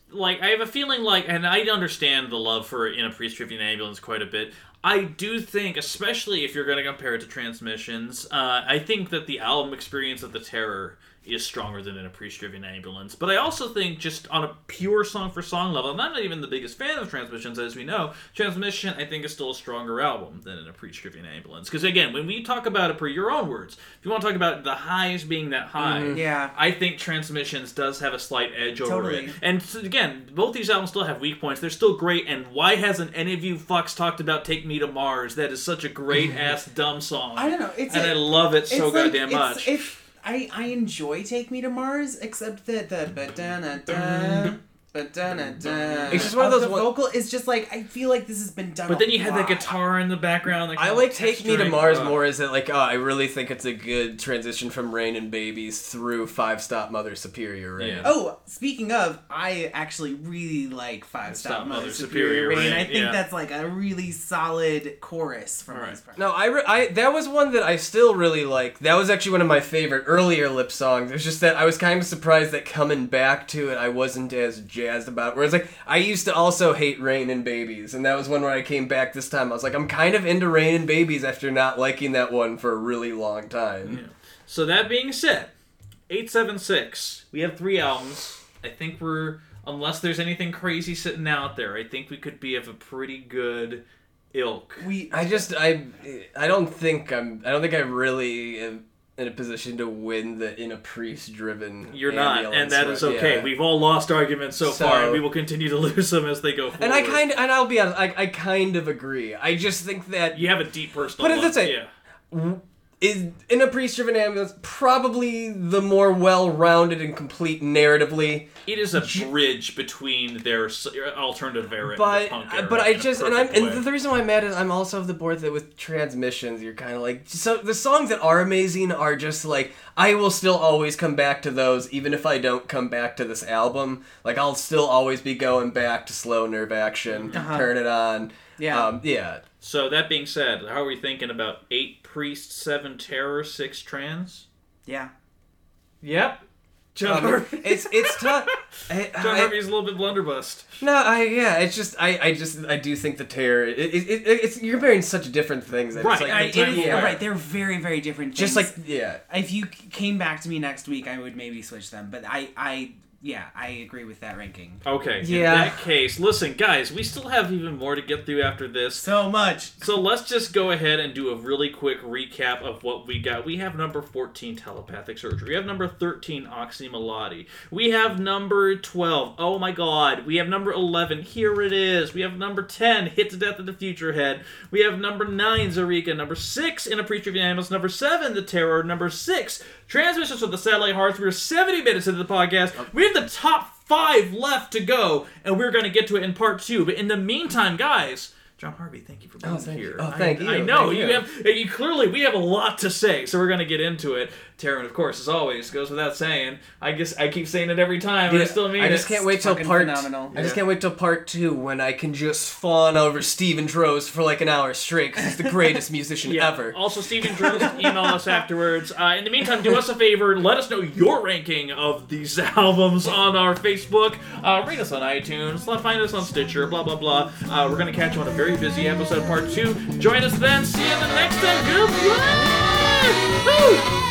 Like I have a feeling like, and I understand the love for in a priest driven ambulance quite a bit. I do think, especially if you're going to compare it to Transmissions, uh, I think that the album experience of the Terror is stronger than in a priest driven ambulance. But I also think, just on a pure song for song level, I'm not even the biggest fan of Transmissions, as we know. Transmission, I think, is still a stronger album than in a priest driven ambulance. Because again, when we talk about it per your own words, if you want to talk about the highs being that high, mm-hmm. Yeah. I think Transmissions does have a slight edge over it. And so, again, both these albums still have weak points. They're still great. And why hasn't any of you fucks talked about "Take Me to Mars"? That is such a great ass dumb song. I don't know, it's and a- I love it so it's like- goddamn it's- much. It's, I I enjoy Take Me to Mars, except that the It's just one of those The one- vocal is just like I feel like this has been done. But a then you had the guitar in the background. Like I like Take Me to. Mars more as that like oh I really think it's a good transition from Rain and Babies through Five Stop Mother Superior Rain. Yeah. Oh, speaking of, I actually really like Five Stop Stop Mother Mother Superior Superior Rain. Rain, I think yeah. that's like a really solid chorus from All right. these parts. No, I, re- I that was one that I still really like. That was actually one of my favorite earlier lip songs. It's just that I was kind of surprised that coming back to it, I wasn't as jazzed about. Whereas like I used to also hate Rain and Babies, and that was one where I came back this time. I was like, I'm kind of into Rain and Babies after not liking that one for a really long time. So that being said, eight seven six. We have three albums. I think we're unless there's anything crazy sitting out there. I think we could be of a pretty good ilk. We I just I I don't think I'm I don't think I really am in a position to win the in a priest driven. You're not, and that is okay. We've all lost arguments so, So- far, and we will continue to lose them as they go forward. and I kind of, and I'll be honest, I, I kind of agree. I just think that you have a deep personal. Put it one. this yeah. Is in a priest driven ambulance probably the more well rounded and complete narratively. It is a bridge between their alternative era, and But the punk era but I just and I'm perfect and the reason why I'm mad is I'm also of the board that with transmissions you're kind of like so the songs that are amazing are just like I will still always come back to those even if I don't come back to this album like I'll still always be going back to slow nerve action Uh-huh. turn it on Yeah. um, yeah So that being said, how are we thinking about eight priests, seven terror, six trans? yeah. Yep. Jon, Um, Harvey. it's it's tough. I, Jon I- Harvey's a little bit blunderbust. No, I yeah, it's just I, I just I do think the terror it, it, it, it's you're comparing such different things. that Right, It's like, I- I, the it time is, war. right, they're very, very different. just like yeah. if you came back to me next week, I would maybe switch them. But I, I, yeah, I agree with that ranking. Okay. In Yeah. that case, listen, guys, we still have even more to get through after this. So much. So let's just go ahead and do a really quick recap of what we got. We have number 14, telepathic surgery. We have number 13, Oczy Mlody. We have number 12, oh my god. We have number 11, here it is. We have number 10, hit to death of the future head. We have number 9, Zaireeka. Number 6, in a preacher of the animals. Number 7, the terror. Number 6, transmissions with the satellite hearts. We're 70 minutes into the podcast. Oh. We have the top five left to go, and we're going to get to it in part two. But in the meantime, guys, Jon Harvey, thank you for being Oh, here. you. Oh, thank I, you. I know you. you. have. You clearly, we have a lot to say, so we're going to get into it. Taran, of course, as always, goes without saying. I guess I keep saying it every time, and I still mean I it. just can't wait till part. phenomenal. I just can't wait till part two when I can just fawn over Steven Drozd for like an hour straight because he's the greatest musician Yeah. ever. Also, Steven Drozd, email us afterwards. Uh, in the meantime, do us a favor. Let us know your ranking of these albums on our Facebook. Uh, rate us on iTunes. Find us on Stitcher. Blah blah blah. Uh, we're gonna catch you on a very busy episode, part two. Join us then. See you in the next time. Goodbye. Ah! Uh!